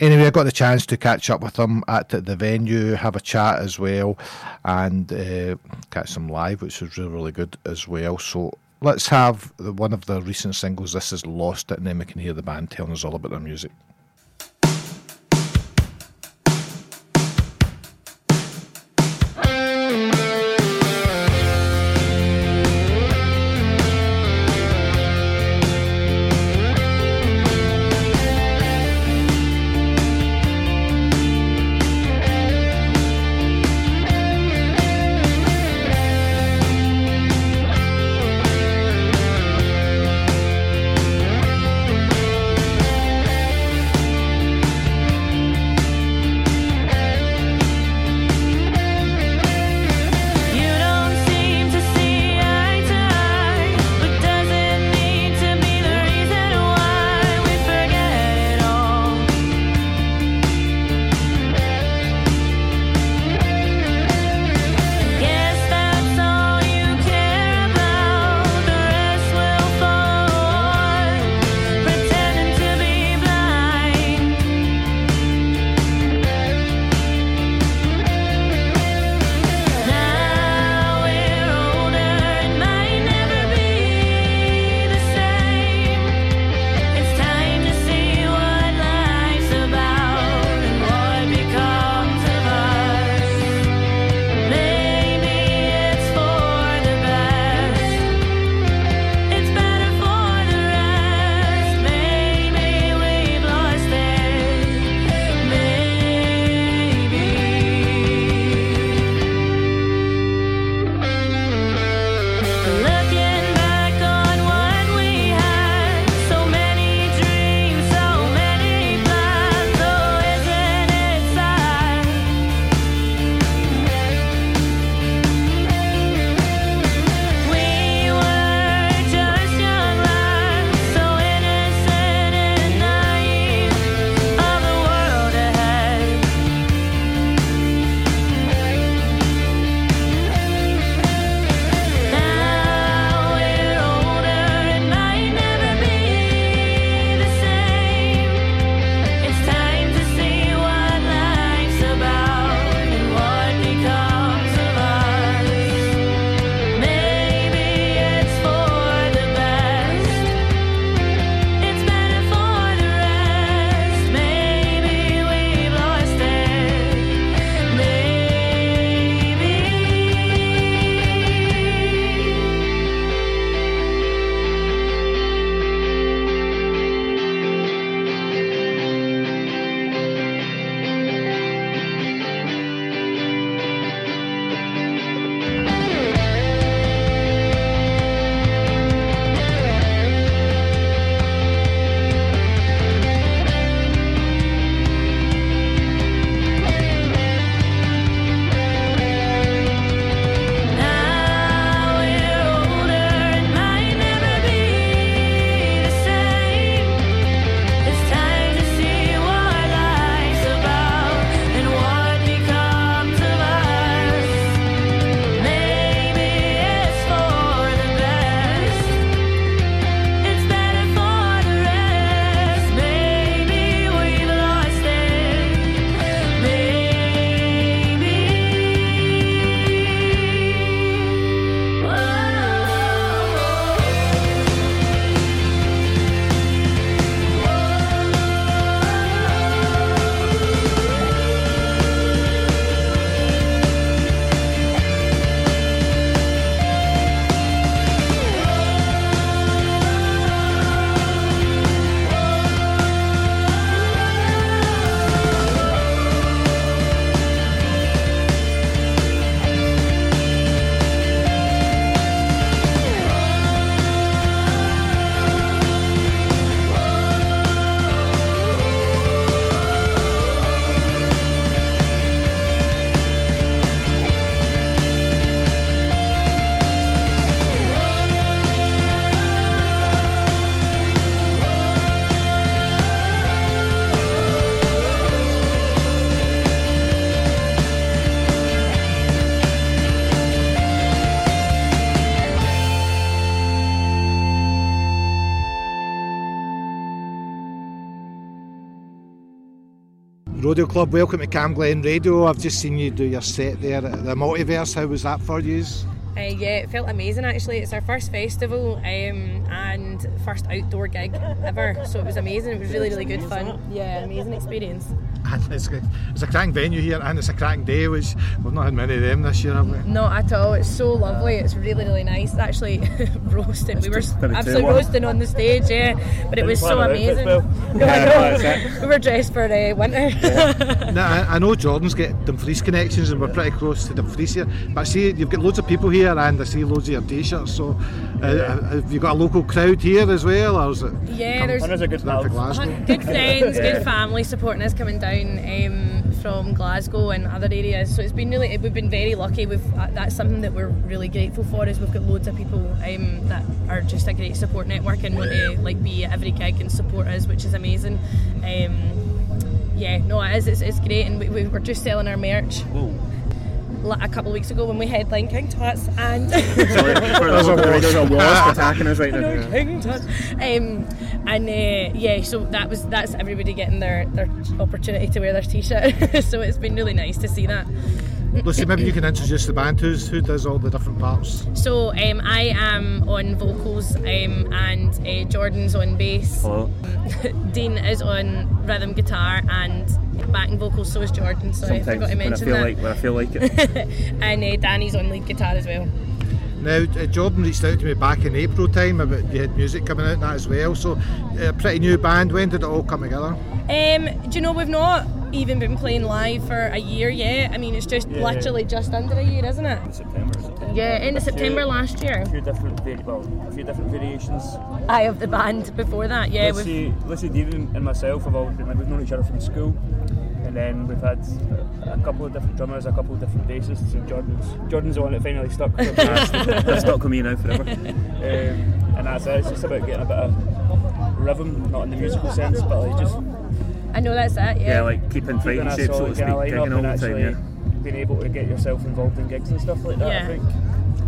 Anyway, I got the chance to catch up with them at the venue, have a chat as well, and uh, catch them live, which was really, really good as well. So let's have one of the recent singles. This is Lost It, and then we can hear the band telling us all about their music. Rodeo Club, welcome to Camglen Radio. I've just seen you do your set there at the Multiverse. How was that for you? Uh, yeah, it felt amazing actually. It's our first festival um, and first outdoor gig ever, so it was amazing. It was really, really good fun. Yeah, amazing experience. And it's, a- it's a cracking venue here and it's a cracking day, which we've not had many of them this year, have we? Not at all. It's so lovely. It's really, really nice. Actually, roasting. We were absolutely roasting on the stage, yeah. But it was so amazing. Well. No, I Yeah, know. that's it. we were dressed for uh, winter. now, I, I know Jordan's got Dumfries connections and we're pretty close to Dumfries here, but I see you've got loads of people here and I see loads of your t-shirts, so uh, have you got a local crowd here as well, or is it? Yeah, there's a good Glasgow? good friends, Yeah. good family supporting us coming down um, from Glasgow and other areas. So it's been really, we've been very lucky. We've uh, that's something that we're really grateful for. Is we've got loads of people um, that are just a great support network and want to like be at every gig and support us, which is amazing. Um, yeah, no, it is. It's, it's great, and we, were just selling our merch. li- A couple of weeks ago when we headlined King Tut's and Sorry, for the local radio's a wasp attacking us right now. I know, King Tut's. Um, and uh, yeah, so that was that's everybody getting their, their opportunity to wear their t-shirt. so it's been really nice to see that. Lucy, maybe you can introduce the band. Who's, who does all the different parts? So um, I am on vocals um, and uh, Jordan's on bass. Hello. Dean is on rhythm guitar and backing vocals. So is Jordan. So I forgot Sometimes to when I mention feel that. like when I feel like it. and uh, Danny's on lead guitar as well. Now, uh, Jordan reached out to me back in April time about you had music coming out and that as well. So, a pretty new band. When did it all come together? Um, do you know we've not even been playing live for a year yet? I mean, it's just Yeah. literally just under a year, isn't it? September, September. Yeah, end of A few- September last year. A few different, vari- well, a few different variations. I of the band before that. Yeah, we've Lucy, Lucy Dean and myself have all been like we've known each other from school, and then we've had a couple of different drummers, a couple of different bassists, and Jordan's Jordan's the one that finally stuck. with us. They're stuck with me now forever. Um, and that's it. It's just about getting a bit of rhythm, not in the musical sense, but like just I know that's it. Yeah, yeah, like keeping fighting a shape, so to speak, kinda gigging all and the actually time. Yeah. being able to get yourself involved in gigs and stuff like that. Yeah. I think.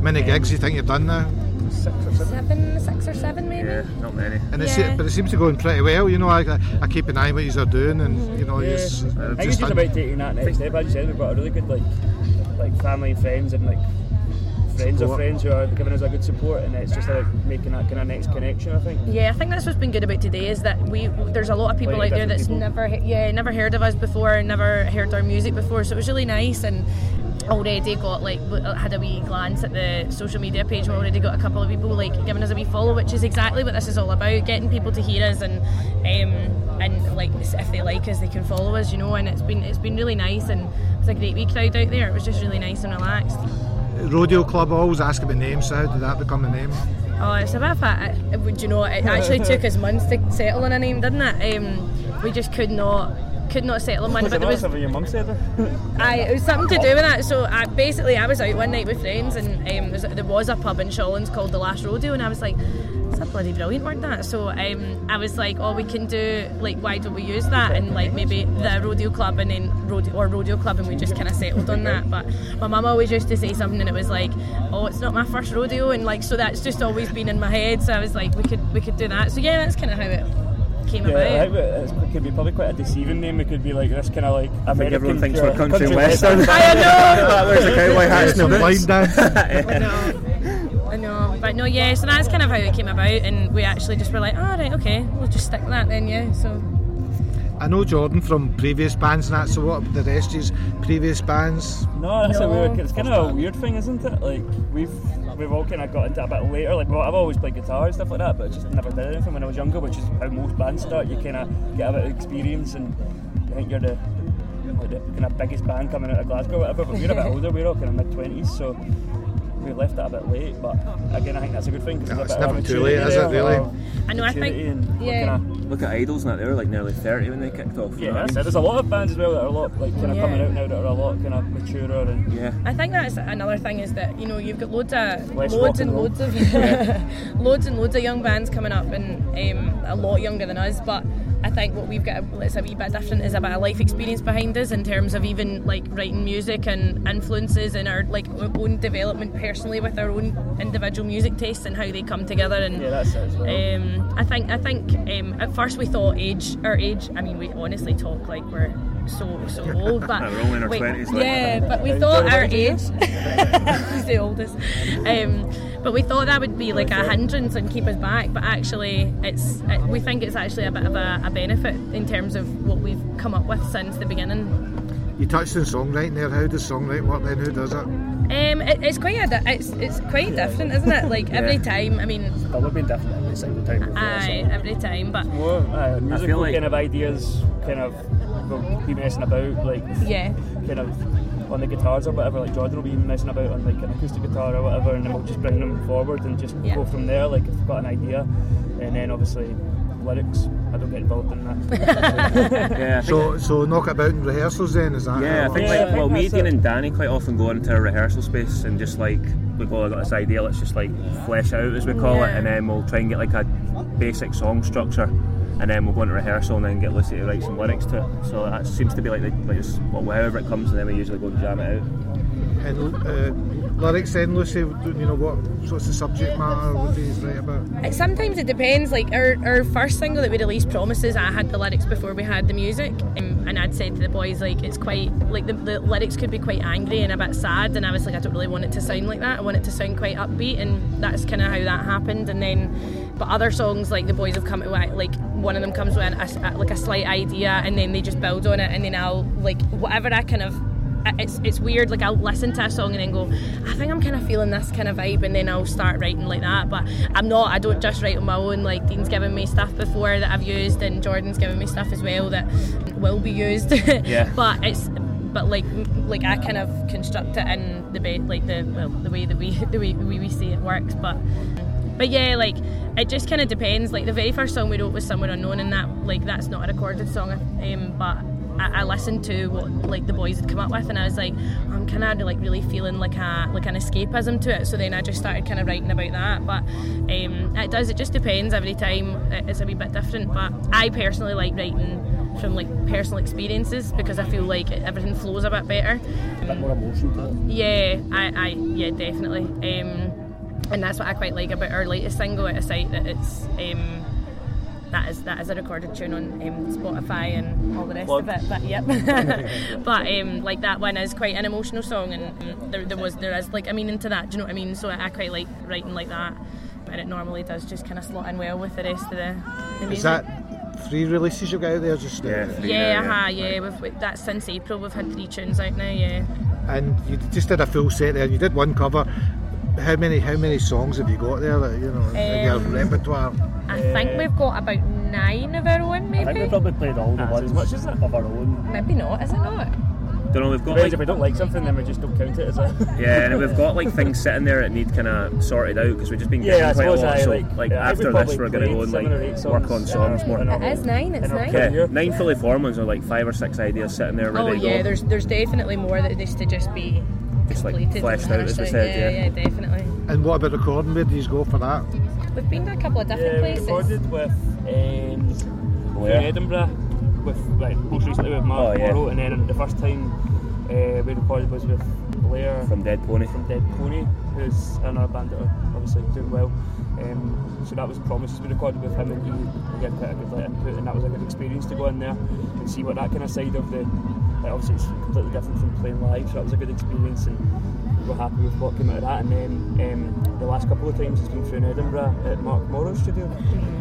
Many gigs you think you've done now? Six or seven. seven, six or seven maybe. Yeah, not many. And it's, Yeah. but it seems to be going pretty well. You know, I, I keep an eye on what you're doing, and you know, Yeah. yous- uh, I think it's just just about taking that next step. As you said, we've got a really good like like family and friends and like friends of Support. friends who are giving us a good support, and it's just like making that kind of next connection. I think. Yeah, I think that's what's been good about today is that we there's a lot of people Plenty out there that's people. never yeah never heard of us before, never heard our music before. So it was really nice and already got like had a wee glance at the social media page. and We already got a couple of people like giving us a wee follow, which is exactly what this is all about: getting people to hear us and um, and like if they like us, they can follow us, you know. And it's been it's been really nice and it's a great wee crowd out there. It was just really nice and relaxed. Rodeo Club. I always ask about names. So how did that become the name? Oh, it's a bit of a. it- Would you know? It actually took us months to settle on a name, didn't it? Um, we just could not could not settle on one. Was But it there was, something your mum said? I, it was something to do with that. So I, basically, I was out one night with friends, and um, there's, there was a pub in Shawlands called the Last Rodeo, and I was like, "It's a bloody brilliant word that." So um, I was like, "Oh, we can do like, why don't we use that?" And like maybe the rodeo club, and then rodeo or rodeo club, and we just kind of settled on that. But my mum always used to say something, and it was like, "Oh, it's not my first rodeo," and like so that's just always been in my head. So I was like, "We could we could do that." So yeah, that's kind of how it came Yeah, about. think it could be probably quite a deceiving name. It could be like this kind of like. I think everyone thinks we're pure country and western. I know. Ah, there's a cowboy hat and Some the line dance. I know. I know, but no, yeah. So that's kind of how it came about, and we actually just were like, "All right, okay, we'll just stick that then." Yeah. So I know Jordan from previous bands and that. So what the rest is previous bands? No, that's No. a weird. It's kind of a weird thing, isn't it? Like we've we've all kind of got into a bit later. Like well, I've always played guitar and stuff like that, but just never did anything when I was younger, which is how most bands start. You kind of get a bit of experience, and I think you're the like the kind of biggest band coming out of Glasgow, whatever. But we're a bit older. We're all kind of mid twenties, so. We left that a bit late, but again, I think that's a good thing because No, it's a bit never too late, is it, really? I know. I think yeah. Look at Idles and that, they were like nearly 30 when they kicked off. Yeah, know I that's mean? There's a lot of bands as well that are a lot like kind of Yeah. coming out now that are a lot kind of maturer and yeah. I think that's another thing is that you know you've got loads of Less loads and and roll. loads of loads and loads of young bands coming up and um, a lot younger than us, but I think what we've got that's a wee bit different is a bit of life experience behind us in terms of even like writing music and influences and our like own development personally with our own individual music tastes and how they come together. And Yeah, that's it as well. um, I think I think um, at first we thought age our age. I mean, we honestly talk like we're so so old, but We're all in our we- 20s, like. yeah, but we thought our age. He's the oldest. Um, but we thought that would be like a hindrance and keep us back. But actually, it's it, we think it's actually a bit of a, a benefit in terms of what we've come up with since the beginning. You touched on songwriting there. How does songwriting work then? Who does it? Um, it, it's quite a, di- it's it's quite different, isn't it? Like every time. I mean, Probably been different every single time. we've done a aye, song. every time. But More uh, musical like- kind of ideas, kind of we'll be messing about, like yeah, kind of on the guitars or whatever. Like Jordan will be messing about on like an acoustic guitar or whatever, and then we'll just bring them forward and just Yeah. go from there. Like if we've got an idea, and then obviously lyrics. I don't get involved in that. Yeah, So, so knock it about in rehearsals then, is that? Yeah, I think it like well, me, Dean, and Danny quite often go into a rehearsal space and just like look, well, I got this idea. Let's just like flesh it out as we call it, and then we'll try and get like a basic song structure, and then we'll go into rehearsal and then get Lucy to write some lyrics to it. So that seems to be like the, like this, well, however it comes, and then we usually go and jam it out. And uh, lyrics then, Lucy, you know, what what's the subject matter? What do you write about? It- sometimes it depends. Like our, our first single that we released, Promises, I had the lyrics before we had the music, um, and I'd said to the boys like it's quite like the, the lyrics could be quite angry and a bit sad, and I was like I don't really want it to sound like that. I want it to sound quite upbeat, and that's kind of how that happened. And then, but other songs like the boys have come to like one of them comes with a, a- like a slight idea, and then they just build on it, and then I'll like whatever I kind of it's it's weird. Like I'll listen to a song and then go, I think I'm kind of feeling this kind of vibe, and then I'll start writing like that. But I'm not. I don't just write on my own. Like Dean's given me stuff before that I've used, and Jordan's given me stuff as well that will be used. Yeah. but it's but like like I kind of construct it in the ba- like the well the way that we the way, the way we see it works. But but yeah, like it just kind of depends. Like the very first song we wrote was "Somewhere Unknown," and that like that's not a recorded song. Um, but I, I listened to what like the boys had come up with, and I was like, I'm kind of like really feeling like a like an escapism to it. So then I just started kind of writing about that. But um, it does. It just depends every time. It's a wee bit different. But I personally like writing from like personal experiences because I feel like everything flows a bit better. a bit more emotion to it. Yeah, I, I yeah, definitely. Um, and that's what I quite like about our latest single, out of sight that it's um, that is that is a recorded tune on um, Spotify and all the rest of it. But yep, but um, like that one is quite an emotional song, and there, there was there is like a meaning to that. Do you know what I mean? So I quite like writing like that, and it normally does just kind of slot in well with the rest of the, the music. Is that three releases you've got out there? Just Yeah, three yeah, now, yeah. uh-huh, yeah. We've, we- that's since April. We've had three tunes out now. Yeah. And you just did a full set there. You did one cover. How many how many songs have you got there? That, you know, in your Um, repertoire. I think we've got about nine of our own, maybe. I think we've probably played all the ones much as of our own. Maybe not, is it not? Don't know. We've got like if we don't like something, then we just don't count it as a. yeah, and we've got like things sitting there that need kind of sorted out because we've just been getting I quite a suppose lot. I, so like- like yeah, after this, we're going to go and played seven or eight like songs, work on songs uh, more. It is nine, it's in nine. career. Yeah, nine fully formed ones are like five or six ideas sitting there ready Oh to go. yeah, there's there's definitely more that needs to just be Just, like, completed. fleshed out, as we said, yeah, yeah. yeah, definitely. And what about recording? Where do you go for that? We've been to a couple of different Yeah, we places. recorded with um, Blair. in Edinburgh with like most recently with Mark Oh, yeah. Morrow, and then the first time uh, we recorded was with Blair From Dead Pony. from Dead Pony, who's another band that are obviously doing well. Um, so that was Promises we recorded with him, and he, he had quite a good like, input, and that was a good experience to go in there and see what that kind of side of the. Like obviously, it's completely different from playing live, so that was a good experience, and we're happy with what came out of that. And then um, the last couple of times it's been through in Edinburgh at Mark Morrow's studio.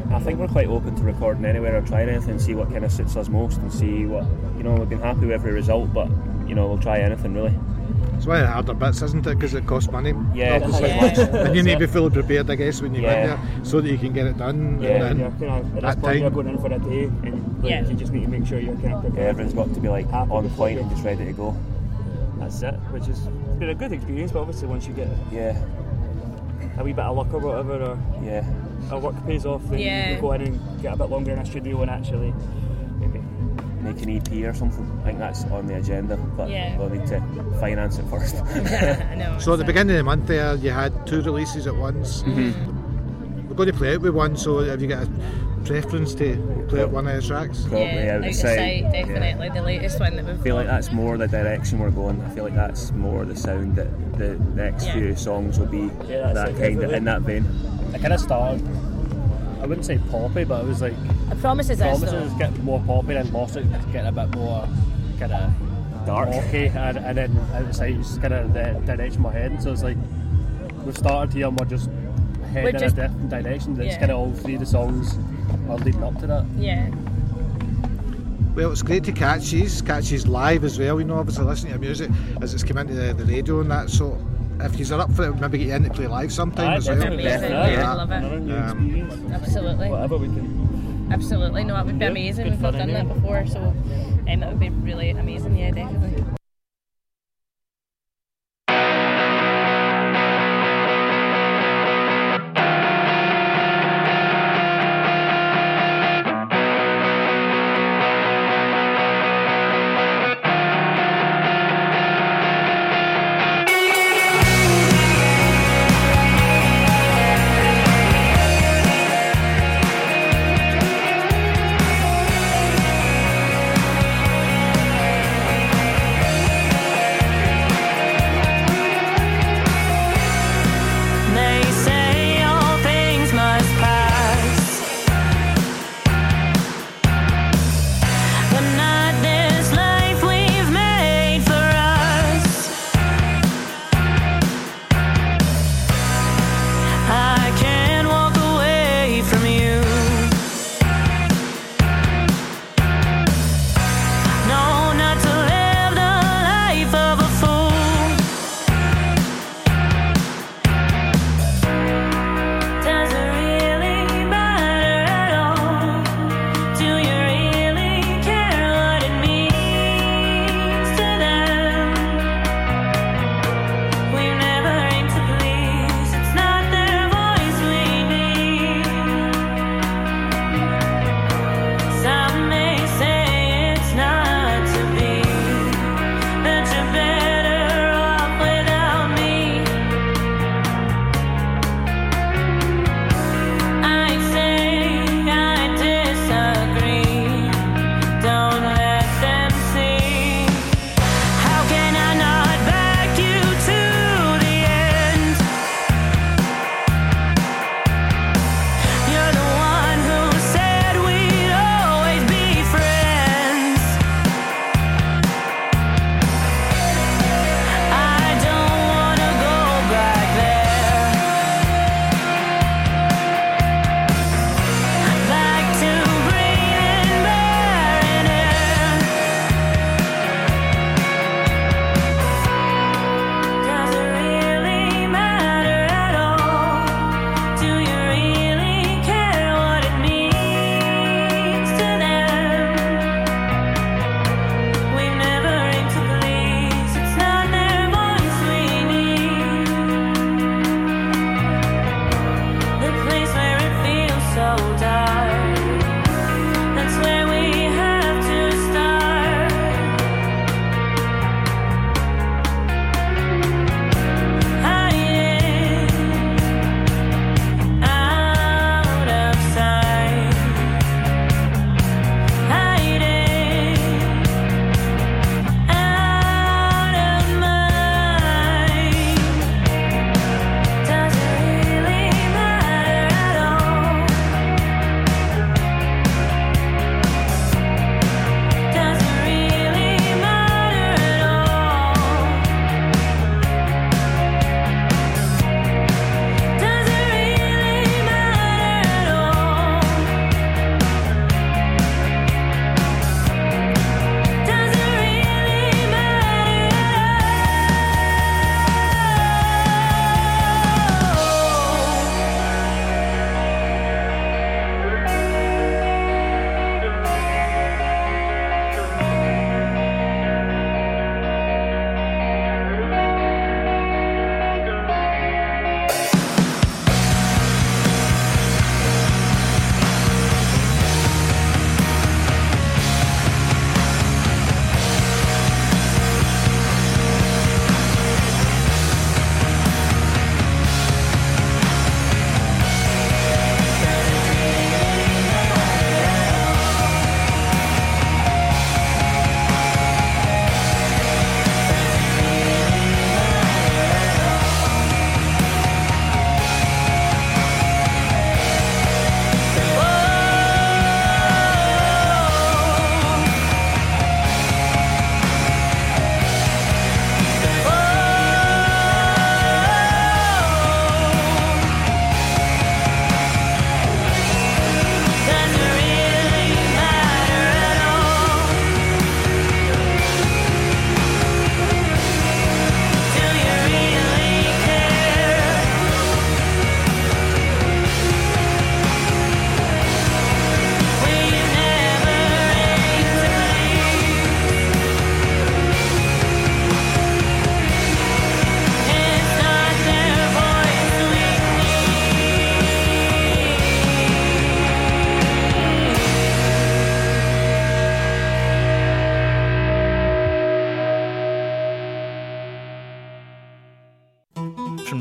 I think we're quite open to recording anywhere or trying anything and see what kind of suits us most and see what you know. We've been happy with every result, but you know we'll try anything really. It's one of the harder bits, isn't it? Because it costs money. Yeah, obviously. Yeah. and you need to be fully prepared, I guess, when you Yeah. get there, so that you can get it done. Yeah, and you're then kind at that this point you're going in for a day, and like, Yeah. you just need to make sure you're kind of Yeah, prepared. everyone's got to be like Happy on with point what and just ready to go. That's it, which has been a good experience. But obviously, once you get Yeah, a wee bit of luck or whatever, or yeah. our work pays off, then Yeah. we go in and get a bit longer in a studio and actually maybe. Make an EP or something. I think that's on the agenda, but Yeah. we'll need to finance it first. I know. So at the beginning of the month there, you had two releases at once. Mm-hmm. We're going to play it with one. So have you got a preference to play out one of the tracks? Probably yeah, out of of sight. sight, definitely the latest one that we've I feel like that's more the direction we're going. I feel like that's more the sound that the next Yeah. few songs will be Yeah, that it, kind of in that vein. I kind of started. I wouldn't say poppy, but it was like I promise is this promises though. get more poppy and lost it, get a bit more kind of Dark. rocky, and, and then outside the side it's kind of the direction we're heading. So it's like we've started here and we're just heading We're in just- a different direction. That's yeah. kind of all three of the songs are leading up to that. Yeah. Well, it's great to catch these, catch these live as well. You know, obviously listening to music as it's come into the, the radio and that. So if you're up for it, maybe get you in to play live sometime Aye, as well. definitely. Amazing. Yeah, Yeah, yeah. I love it. Um. Absolutely. Whatever we can. Absolutely. No, it would be Yeah, amazing. good We've not done that before, so um, that would be really amazing. Yeah, definitely.